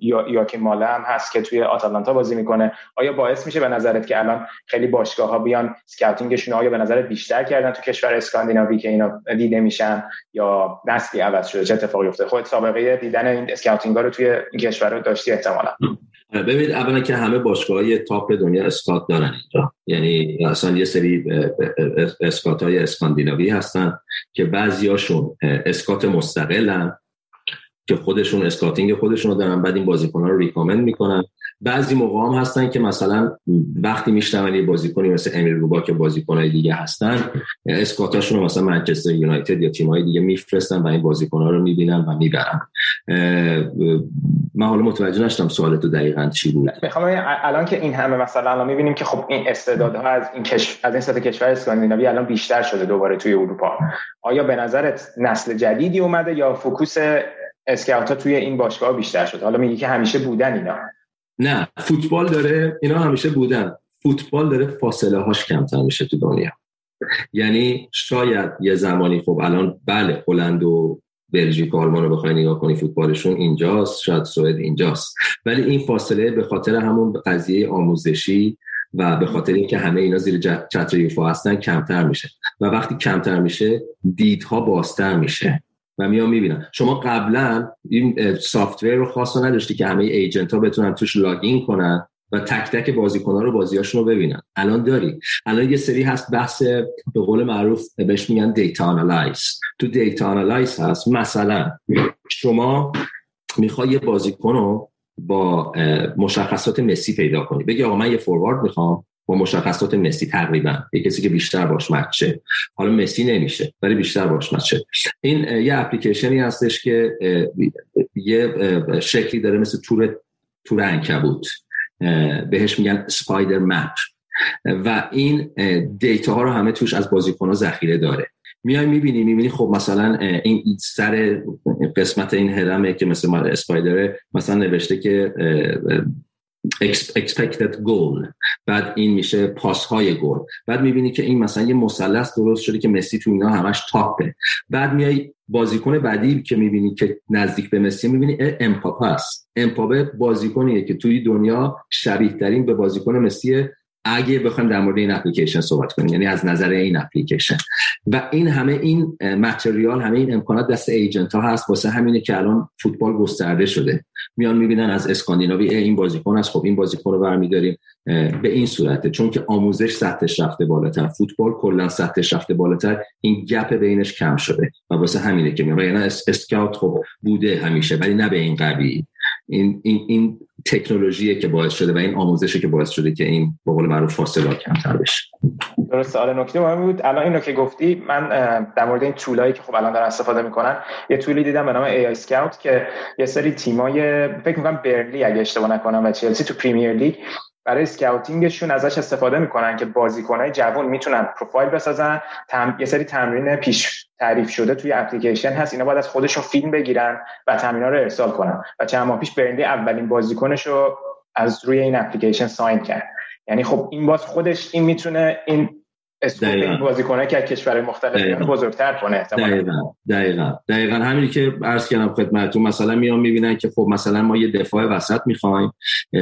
یواکیم مهله هم هست که توی آتالانتا بازی می‌کنه. آیا باعث میشه به نظرت که الان خیلی باشگاه ها بیان scouting شون آیا به نظرت بیشتر کردن تو کشور اسکاندیناوی که اینا دیده میشن یا نسلی عوض شده؟ چه اتفاقی افتاده؟ خودت سابقه دیدن این scouting ها رو توی این کشور رو داشتی احتمالا. ببینید اولا که همه باشگاه های top دنیا scout دارن اینجا. یعنی اصلا یه سری scout های اسکاندیناوی هستن که بعضیاشون scout مستقلن. که خودشون scouting خودشون رو دارن بعد این بازیکن رو recommend می‌کنن. بعضی موقع هم هستن که مثلا وقتی میشنون یه بازیکنی مثل امیل روبا که بازیکنهای دیگه هستن اسکاتاشون رو مثلا منچستر یونایتد یا تیم‌های دیگه میفرستن و این بازیکن‌ها رو می‌بینن و می‌برن. من حالا متوجه نشدم سوالتو دقیقا چی بود. می‌خوام الان که این همه مثلا الان می‌بینیم که خب این استعدادها از این کش... از این سطح کشور اسکاندیناوی الان بیشتر شده دوباره توی اروپا. آیا به نظرت نسل جدیدی اومده یا فوکوس اسکاوت توی این باشگاه بیشتر شد حالا میگی که همیشه بودن اینا. نه فوتبال داره اینا همیشه بودن. فوتبال داره فاصله هاش کمتر میشه تو دنیا. یعنی شاید یه زمانی خب الان بله هلند و بلژیک آلمان رو بخوای نگاه کنی فوتبالشون اینجاست شاید سوئد اینجاست. ولی این فاصله به خاطر همون قضیه آموزشی و به خاطر اینکه همه اینا زیر چتر یوفا هستن کمتر میشه. و وقتی کمتر میشه دیدها بازتر میشه. و میان می‌بینن شما قبلا این سافتور رو خاصا نداشتی که همه ایجنت ها بتونن توش لاگین کنن و تک تک بازیکن‌ها رو بازیاشون رو ببینن. الان داری. الان یه سری هست بحث به قول معروف بهش میگن data analyze تو data analyze هست. مثلا شما می‌خوای یه بازیکن رو با مشخصات مسی پیدا کنی. بگی آقا من یه فوروارد می‌خوام. با مشخصات مسی تقریبا. یه کسی که بیشتر باش match ه حالا مسی نمیشه ولی بیشتر باش match ه این یه اپلیکیشنی هستش که یه شکلی داره مثل تور تور انکبوت. بهش میگن سپایدر مپ. و این دیتا ها رو همه توش از بازیکن ها ذخیره داره. میای می‌بینی می‌بینی خب مثلا این سر قسمت این هرمه که مثل اسپایدر مثلا نوشته که expected goal. بعد این میشه پاس های گل. بعد می‌بینی که این مثلا یه مثلث درست شده که مسی تو اینا همش تاپه. بعد میای بازیکن بعدی که می‌بینی که نزدیک به مسی می‌بینی امپاپا است. امپاپه بازیکنیه که توی دنیا شبیه ترین به بازیکن مسی اگه بخوایم در مورد این اپلیکیشن صحبت کنیم یعنی از نظر این اپلیکیشن. و این همه این متریال همه این امکانات دست ایجنت ها هست. واسه همینه که الان فوتبال گسترده شده. میان می‌بینن از اسکاندیناوی این بازیکن است خب این بازیکن رو برمیداریم به این صورته. چون که آموزش سطحش رفته بالاتر فوتبال کلا سطحش رفته بالاتر این گپ بینش کم شده. و واسه همینه که میان یعنی اسکاوت خب بوده همیشه ولی نه به این قوی. این این این تکنولوژیه که باعث شده و این آموزشه که باعث شده که این به قول معروف فاصله کمتر بشه. درسته. آره نکته مهمی بود. الان اینو که گفتی من در مورد این tool ایی که خب الان دارن استفاده می‌کنن یه tool ی دیدم به نام aiScout که یه سری تیمای فکر می‌کنم برنلی اگه اشتباه نکنم و چلسی تو پریمیر لیگ برای scouting شون ازش استفاده می‌کنن که بازیکنهای جوان می‌تونن پروفایل بسازن. تم... یه سری تمرین پیش تعریف شده توی اپلیکیشن هست. اینا باید از خودشون فیلم بگیرن و تمرین رو ارسال کنن. و چند ماه پیش برندی اولین بازیکنش رو از روی این اپلیکیشن ساین کرد. یعنی خب این باز خودش این می‌تونه این این بازیکنه که کشور مختلف بزرگتر کنه دقیقا. دقیقا. دقیقا همینی که عرض کردم خدمتتون مثلا میان می‌بینن که خب مثلا ما یه دفاع وسط می‌خوایم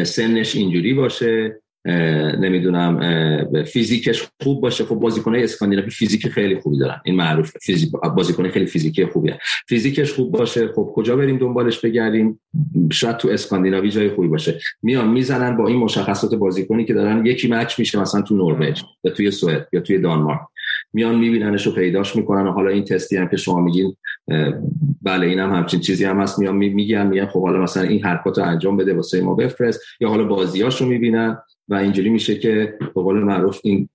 سنش اینجوری باشه. نمی‌دونم فیزیکش خوب باشه. خب بازیکنای اسکاندیناوی فیزیک خیلی خوبی دارن. این معروف فیزیک بازیکن خیلی فیزیکی خوبیه. فیزیکش خوب باشه. خب کجا بریم دنبالش بگردیم؟ شاید تو اسکاندیناوی جای خوبی باشه. میان می‌زنن با این مشخصات بازیکنی که دارن. یکی مچ میشه مثلا تو نروژ یا توی سوئد یا توی دانمارک. میان میبیننش و پیداش می‌کنن و حالا این تستی هم که شما میگین بله این هم همچین چیزی هم هست. میان میگن میگن خب حالا مثلا این حرکات رو انجام بده واسه ما بفرست. یا حالا بازیاشو می‌بینن. و اینجوری میشه که به قول معروف این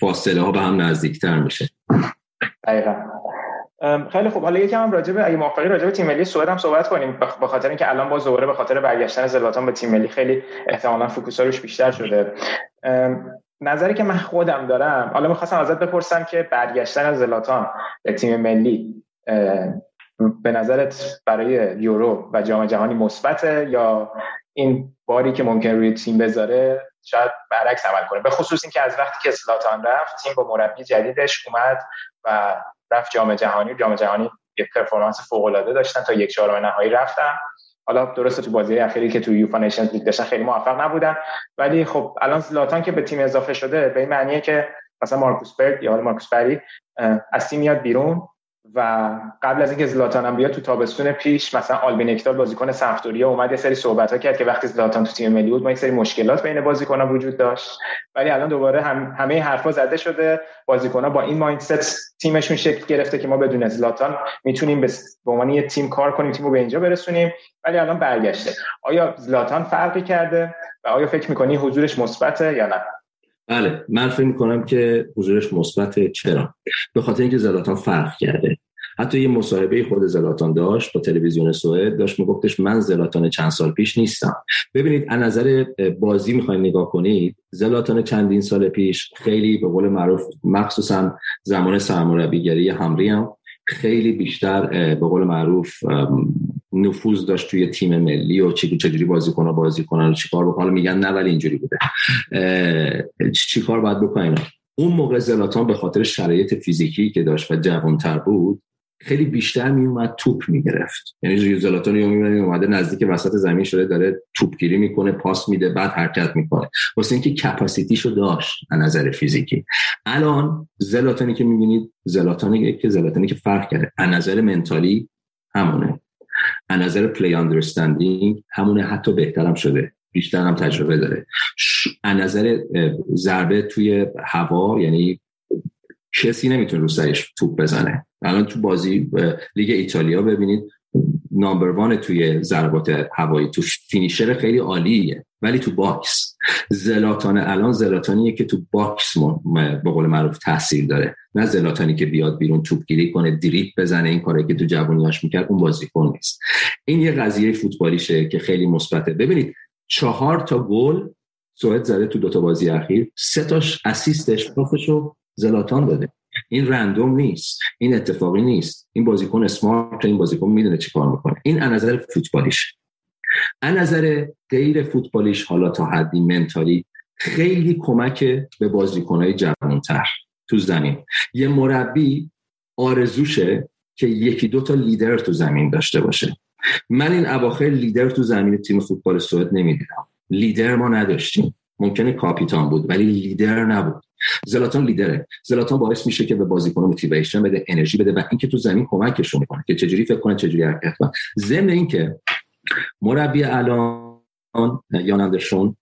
فاصله ها به هم نزدیکتر میشه. دقیقا. خیلی خوب. حالا یکم هم راجع به اگه موافقی راجع به تیم ملی سوئد هم صحبت کنیم. به خاطر اینکه الان باز دوباره به خاطر برگشتن زلاتان به تیم ملی خیلی احتمالاً فوکوس روش بیشتر شده. نظری که من خودم دارم حالا می‌خواستم ازت بپرسم که برگشتن زلاتان به تیم ملی به نظرت برای یورو و جام جهانی مثبته یا این باری که ممکن روی تیم بذاره شاید برعکس عمل کنه. به خصوص اینکه از وقتی که زلاتان رفت تیم با مربی جدیدش اومد و رفت جام جهانی. جام جهانی یک performance فوق العاده داشتن تا یک چهارم نهایی رفتن. حالا درسته تو بازی اخیری که تو یوفا نیشنز لیگ داشتن خیلی موفق نبودن. ولی خب الان زلاتان که به تیم اضافه شده به این معنیه که مثلا مارکوس برگ یا مارکوس بری از تیم میاد بیرون. و قبل از اینکه زلاتان هم بیاد تو تابستون پیش مثلا آلبین اکدال بازیکن سمپدوریا اومد یه سری صحبت ها کرد که وقتی زلاتان تو تیم ملی بود ما یک سری مشکلات بین بازیکن‌ها وجود داشت. ولی الان دوباره هم همه حرفا زده شده. بازیکن‌ها با این مایندست تیمشون شکل گرفته که ما بدون زلاتان می‌تونیم به عنوان یه تیم کار کنیم تیمو به اینجا برسونیم. ولی الان برگشته. آیا زلاتان فرقی کرده؟ و آیا فکر می‌کنی حضورش مثبته یا نه؟ بله من فکر می‌کنم که حضورش مثبت چرا؟ به خاطر اینکه زلاتان فرق کرده. حتی یه مصاحبه خود زلاتان داشت با تلویزیون سوئد داشت میگفتش من زلاتان چند سال پیش نیستم. ببینید از نظر بازی می‌خواین نگاه کنید زلاتان چندین سال پیش خیلی به قول معروف مخصوصا زمان سرمربیگری همری هم خیلی بیشتر به قول معروف نفوذ داشت توی تیم ملی و چجوری بازی کنن بازی کنن و چیکار بکنن میگن نه ولی اینجوری بوده. چیکار باید بکنن اون موقع زلاتان به خاطر شرایط فیزیکی که داشت و جوانتر بود خیلی بیشتر میومد توپ می‌گرفت. یعنی زلاتان یومی اومده نزدیک وسط زمین شده داره توپگیری می‌کنه پاس میده بعد حرکت می‌کنه. واسه اینکه capacity شو داشت از نظر فیزیکی. الان زلاتانی که می‌بینید زلاتانی که زلاتانی که فرق کرده. از نظر mental ی همونه. از نظر play understanding همونه حتی بهترم شده. بیشتر هم تجربه داره. از نظر ضربه توی هوا یعنی کسی نمی‌تونه رو سرش توپ بزنه. الان تو بازی لیگ ایتالیا ببینید number one توی ضربات هوایی تو finisher خیلی عالیه ولی تو box. زلاتان الان زلاتانیه که تو box به قول معروف تاثیر داره. نه زلاتانی که بیاد بیرون توپ گیری کنه دریبل بزنه این کاری که تو جوونیاش می‌کرد اون بازیکن نیست. این یه قضیه فوتبالیشه که خیلی مثبته. ببینید چهار تا گل سوئد زده تو دوتا بازی اخیر سه تاش assist ش پاسشو زلاتان داده. این random نیست. این اتفاقی نیست. این بازیکن smart این بازیکن می‌دونه چی کار می‌کنه. این از نظر فوتبالیش از نظر غیر فوتبالیش حالا تا حدی منتالی خیلی کمک به بازیکنهای جوانتر تو زمین. یه مربی آرزوشه که یکی دو تا لیدر تو زمین داشته باشه. من این اواخر لیدر تو زمین تیم فوتبال سوئد نمی‌دیدم. لیدر ما نداشتیم. ممکنه کاپیتان بود ولی لیدر نبود. زلاتان لیدره. زلاتان باعث میشه که به بازیکن موتیویشن بده انرژی بده و اینکه تو زمین کمکشون می‌کنه که چجوری فکر کنه چجوری حرکت کنه. ضمن اینکه مربی الان یان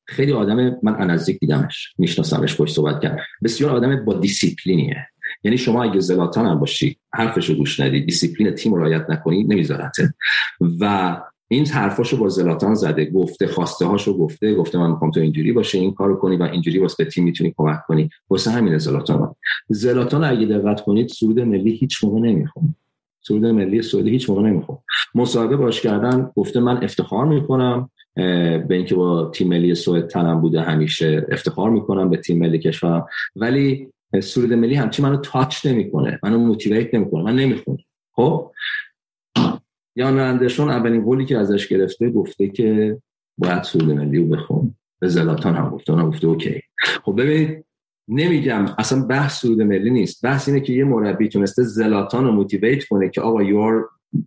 خیلی آدم من نزدیک دیدمش میشناسمش باش صحبت کرد. بسیار آدم با دیسیپلینیه. یعنی شما اگه زلاتان هم باشی حرفش رو گوش ندی دیسیپلین تیم رعایت نکنی نمیذارته و این حرفاشو با زلاتان زده گفته خواسته هاشو گفته گفته من می‌خوام تو اینجوری باشه این کارو کنی و اینجوری واسه تیم می‌تونی کمک کنی. واسه همین زلاتان. زلاتان اگه دقت کنید سوئد ملی هیچ موقع نمی‌خوام سود ملی سعودی هیچ موقع نمی‌خوام مصاحبه باش کردن گفته من افتخار می‌کنم به اینکه با تیم ملی سوئد تنم بوده همیشه افتخار می‌کنم به تیم ملی کشورم ولی سرود ملی همچی منو تاچ نمی‌کنه منو موتیویت نمی‌کنه من نمی‌خونم. خب؟ یان اندرسون اولین قولی که ازش گرفته گفته که باید سود ملی رو بخون. به زلاتان هم گفته اونم گفته اوکی. خب ببینید نمیگم اصلا بحث سود ملی نیست. بحث اینه که یه مربی تونسته زلاتان رو موتیویت کنه که آقا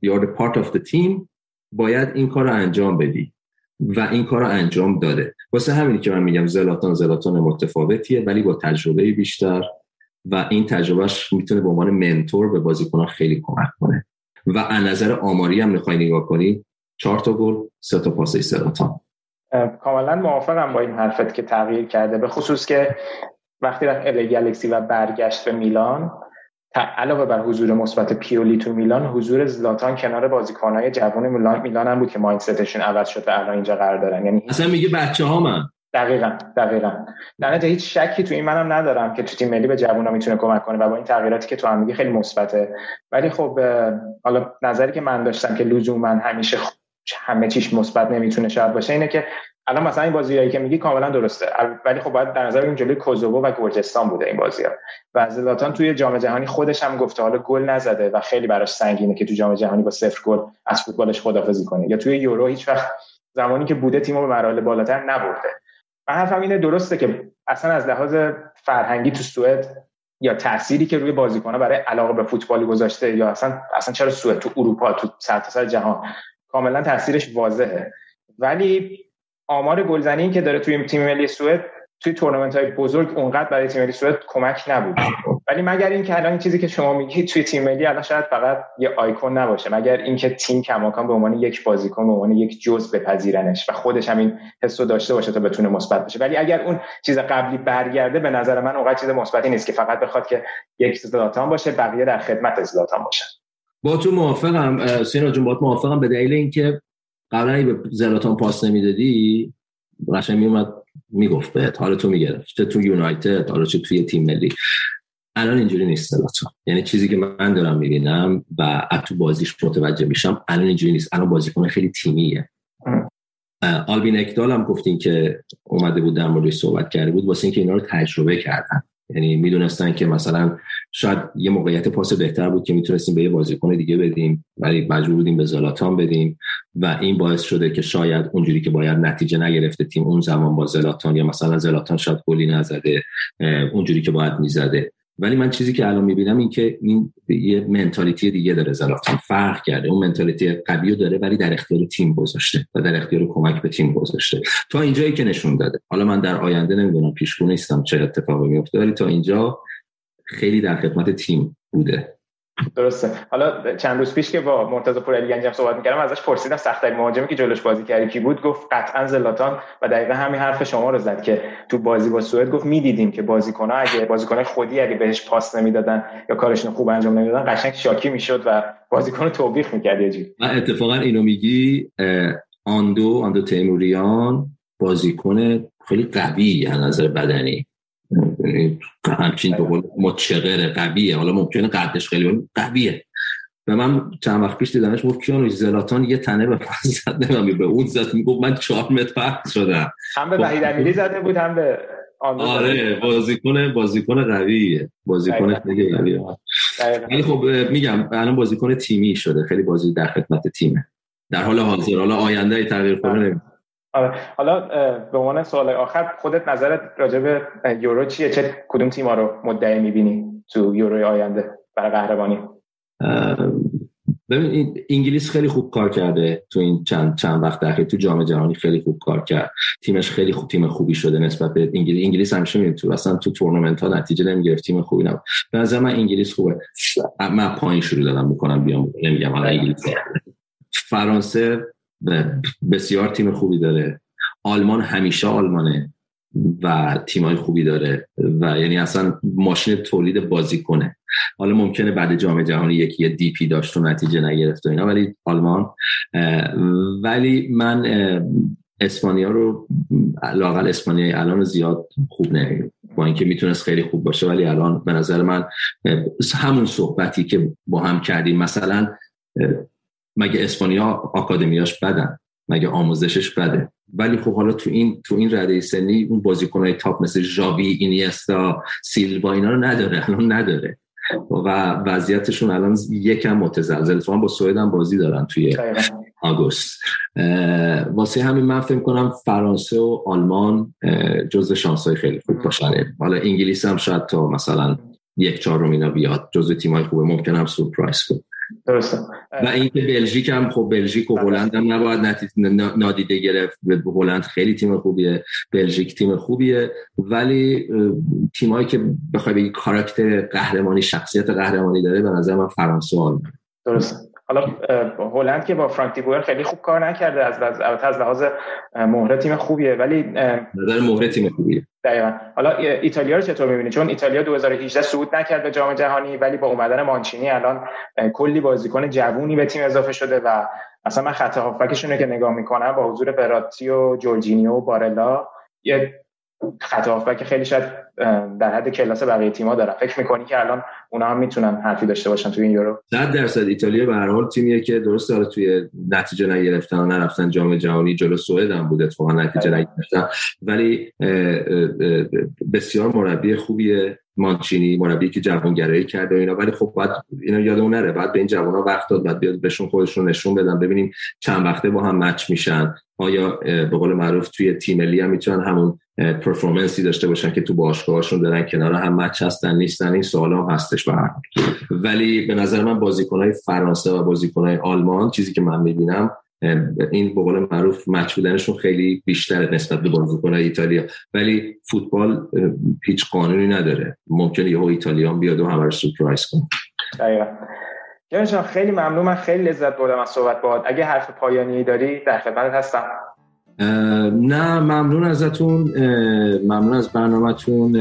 the part of the team باید این کار رو انجام بدی. و این کار رو انجام داده. واسه همینی که من میگم زلاتان زلاتان متفاوتیه ولی با تجربه بیشتر. و این تجربهش می‌تونه به عنوان منتور به بازیکنان خیلی کمک کنه. و از نظر آماری هم می‌خوای نگاه کنی چهار تا گل سه تا پاس سراتان کاملا موافقم با این حرفت که تغییر کرده به خصوص که وقتی رفت ال گلکسی و برگشت به میلان علاوه بر حضور مثبت پیولی تو میلان حضور زلاتان کنار بازیکنهای جوان میلان میلان هم بود که مایندستشون عوض شد و الان اینجا قرار دارن. یعنی اصلا میگه بچه ها من. دقیقا دقیقا. در هیچ شکی تو این منم ندارم که تو تیم ملی به جوونا می‌تونه کمک کنه و با این تغییراتی که تو هم میگی خیلی مثبته. ولی خب حالا نظری که من داشتم که لزوما همیشه همه چیش مثبت نمی‌تونه شاید باشه اینه که الان مثلا این بازیایی که میگی کاملا درسته. ولی خب باید در نظر بگیریم جلوی کوزوو و گرجستان بوده این بازی ها و زلاتان توی جام جهانی خودش هم گفته حالا گل نزده و خیلی براش سنگینه که تو جام جهانی با صفر گل از فوتبالش خدافظی کنه. یا توی یورو هیچ وقت زمانی که بوده تیمو به مراحل بالاتر نبرده. من حرفم اینه درسته که اصلا از لحاظ فرهنگی تو سوئد یا تأثیری که روی بازیکن‌ها برای علاقه به فوتبال گذاشته یا اصلا اصلا چرا سوئد تو اروپا تو سرتاسر جهان کاملا تاثیرش واضحه. ولی آمار گلزنی که داره توی تیم ملی سوئد توی تورنمنت های بزرگ اونقدر برای تیم ملی سوئد کمک نبود. ولی مگر اینکه الان این چیزی که شما میگید توی تیم ملی الان شاید فقط یه آیکون نباشه مگر اینکه تیم کماکان به عنوان یک بازیکن به عنوان یک جزء بپذیرنش و خودش هم این حسو داشته باشه تا بتونه مثبت بشه. ولی اگر اون چیز قبلی برگرده به نظر من اونقدر چیز مثبتی نیست که فقط بخواد که یک زلاتان باشه بقیه در خدمت زلاتان باشه با تو موافقم سینا جون با تو موافقم به دلیل اینکه قبلا به زلاتان پاس نمی‌دادی قشنگ میومد می‌گفت بهت حالا تو می‌گرفت چه تو یونایتد حالا چه توی تیم ملی. الان اینجوری نیست زلاتان یعنی چیزی که من دارم می‌بینم و تو بازیش متوجه میشم الان اینجوری نیست. الان بازیکن خیلی تیمیه. آلبین اکدال هم گفتین که اومده بود در موردش صحبت کرده بود واسه اینکه اینا رو تجربه کردن. یعنی می‌دونستن که مثلا شاید یه موقعیت پاس بهتر بود که می‌تونستیم به یه بازیکن دیگه بدیم ولی مجبور بودیم به زلاتان بدیم و این باعث شده که شاید اونجوری که باید نتیجه نگرفته تیم اون زمان با زلاتان یا مثلا زلاتان شاید گلی نزده اونجوری که باید می‌زده. ولی من چیزی که الان می‌بینم این که این یه منتالیتی دیگه داره زلاتان فرق کرده. اون منتالیتی قوی داره ولی در اختیار تیم گذاشته و در اختیار کمک به تیم گذاشته. تا اینجایی که نشون داده. حالا من در آینده نمی‌دونم پیشگو نیستم چه اتفاقی میفته ولی تا اینجا خیلی در خدمت تیم بوده. درسته. حالا چند روز پیش که با مرتضی پورعلی گنجم صحبت می‌کردم ازش پرسیدم سخت مهاجمی که جلوش بازی کردی کی بود؟ گفت قطعا زلاتان و دقیقا همین حرف شما رو زد که تو بازی با سوئد گفت می‌دیدیم که بازیکن‌ها اگه بازیکن خودی اگه بهش پاس نمی‌دادن یا کارشون خوب انجام نمی‌دادن قشنگ شاکی می‌شد و بازیکن توبیخ می‌کرد یه من اتفاقا اینو میگی آندو آندو تیموریان بازیکن خیلی قوی از نظر بدنی. یعنی همچین به قول متشقر قویه. حالا ممکنه قدش خیلی قویه. و من چند وقت پیش دیدمش گفت کیانو زلاتان یه تنه به پس زد به اون زد. می‌گفت من چهار متر پس شدم. هم به وحید امیری زده بود هم به آره بازیکن بازیکن قویه. بازیکن خیلی قویه. خب میگم الان بازیکن تیمی شده. خیلی بازی در خدمت تیمه. در حال حاضر. حالا آینده تغییر کنه آره. حالا به عنوان سوال آخر خودت نظرت راجع به یورو چیه؟ چه کدوم تیم‌ها رو مدعی می‌بینی تو یورو آینده برای قهرمانی؟ ببین انگلیس خیلی خوب کار کرده تو این چند چند وقت اخیر. تو جام جهانی خیلی خوب کار کرد. تیمش خیلی خوب تیم خوبی شده نسبت به انگلیس. انگلیس همیشه میگه تو اصلا تو تورنمنت ها نتیجه نمی‌گرفت. تیم خوبی نبود. به نظر من انگلیس خوبه. من پایین شروع دادم می‌کنم بیام نمیگم. حالا انگلیس. فرانسه بسیار تیم خوبی داره. آلمان همیشه آلمانه و تیمای خوبی داره و یعنی اصلا ماشین تولید بازی کنه. حالا ممکنه بعد جام جهانی یکی یه دی پی داشت و نتیجه نگرفت و اینا ولی آلمان ولی من اسپانیا رو لاقل اسپانیا الان زیاد خوب نمی‌دونم با اینکه می‌تونست خیلی خوب باشه ولی الان به نظر من همون صحبتی که با هم کردیم مثلا مگه اسپانیا آکادمیاش بدن مگه آموزشش بده؟ ولی خب حالا تو این تو این رده سنی اون بازیکنهای تاپ مثل ژاوی اینیستا سیلوا اینا رو نداره الان نداره. و وضعیتشون الان یکم متزلزل. تو با سوئد هم بازی دارن توی آگوست. واسه همین من فکر کنم فرانسه و آلمان جزء شانسای خیلی خوب باشن حالا انگلیس هم شاید تا مثلا یک چهارم اینا بیاد. جزء تیمای خوبه ممکن هم سورپرایز کنه. درسته. و اینکه بلژیک هم خب بلژیک و هلند هم نباید نادیده گرفت. هلند خیلی تیم خوبیه بلژیک تیم خوبیه. ولی تیمایی که بخوای بگی کاراکتر قهرمانی شخصیت قهرمانی داره به نظر من فرانسه و درسته. حالا هلند که با فرانک دیبوئر خیلی خوب کار نکرده از از لحاظ مهره تیم خوبیه ولی نظر مهره تیم خوبیه. دقیقا. حالا ایتالیا رو چطور می‌بینی؟ چون ایتالیا 2018 صعود نکرد به جام جهانی ولی با اومدن مانچینی الان کلی بازیکن جوونی به تیم اضافه شده و اصلا من خط هافبکشون که نگاه می‌کنم با حضور براتی و جورجینیو و بارلا یه خط که خیلی شاید در حد کلاس بقیه تیم‌ها دارن. فکر می‌کنی که الان اونا هم می‌تونن حرفی داشته باشن توی این یورو؟ 100 درصد. ایتالیا به هر حال تیمیه که درست داره توی نتیجه نگرفتن و نرفتن جام جهانی جلو سوئد هم بود اتفاقا نتیجه آره. نگرفتن. ولی بسیار مربی خوبیه. مانچینی مربی که جوانگرایی کرده و اینا. ولی خب بعد اینا یادمون نره. بعد به این جوانا وقت داد. بعد بیاد بهشون خودشون نشون بدن. ببینیم چند وقته با هم مچ میشن. آیا به قول معروف توی تیم ملی هم می‌تونن همون پرفورمنسی داشته باشن که تو باشگاهشون دارن کنار هم مچ هستن نیستن؟ این سوال هم هستش به ولی به نظر من بازیکنهای فرانسه و بازیکنهای آلمان چیزی که من می‌بینم این به قول معروف مچ بودنشون خیلی بیشتر نسبت به بازیکنهای ایتالیا. ولی فوتبال هیچ قانونی نداره. ممکنه یهو ایتالیا بیاد و همه رو سورپرایز کنه. دقیقاً. خیلی ممنون. من خیلی لذت بردم از صحبت باهات. اگه حرف پایانی داری در خدمت هستم. نه ممنون ازتون. ممنون از برنامهتون.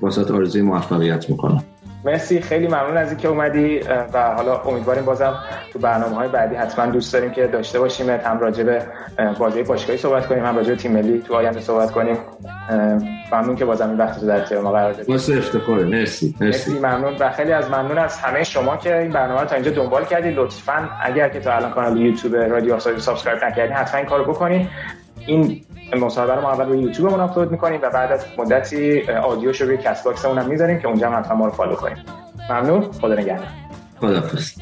واسط آرزوی موفقیت می‌کنم. مرسی خیلی ممنون از اینکه اومدی و حالا امیدواریم بازم تو برنامه های بعدی حتما دوست داریم که داشته باشیم. هم راجع به بازی باشگاهی صحبت کنیم هم راجع به تیم ملی تو آینده صحبت کنیم. ممنون که بازم این وقت رو در اختیار ما قرار دادید باعث افتخاره. مرسی مرسی. ممنون. و خیلی از ممنون از همه شما که این برنامه رو تا اینجا دنبال کردید لطفا اگر که تا الان کانال یوتیوب رادیو آفساید subscribe نکردین حتما این کارو بکنید این مصاحبه رو ما اول روی یوتیوبمون آپلود می‌کنیم و بعد از مدتی audio ش رو روی کست باکسمون هم می‌ذاریم که اونجا هم حتما ما رو follow کنید. ممنون. خدا نگهدار. خداحافظ.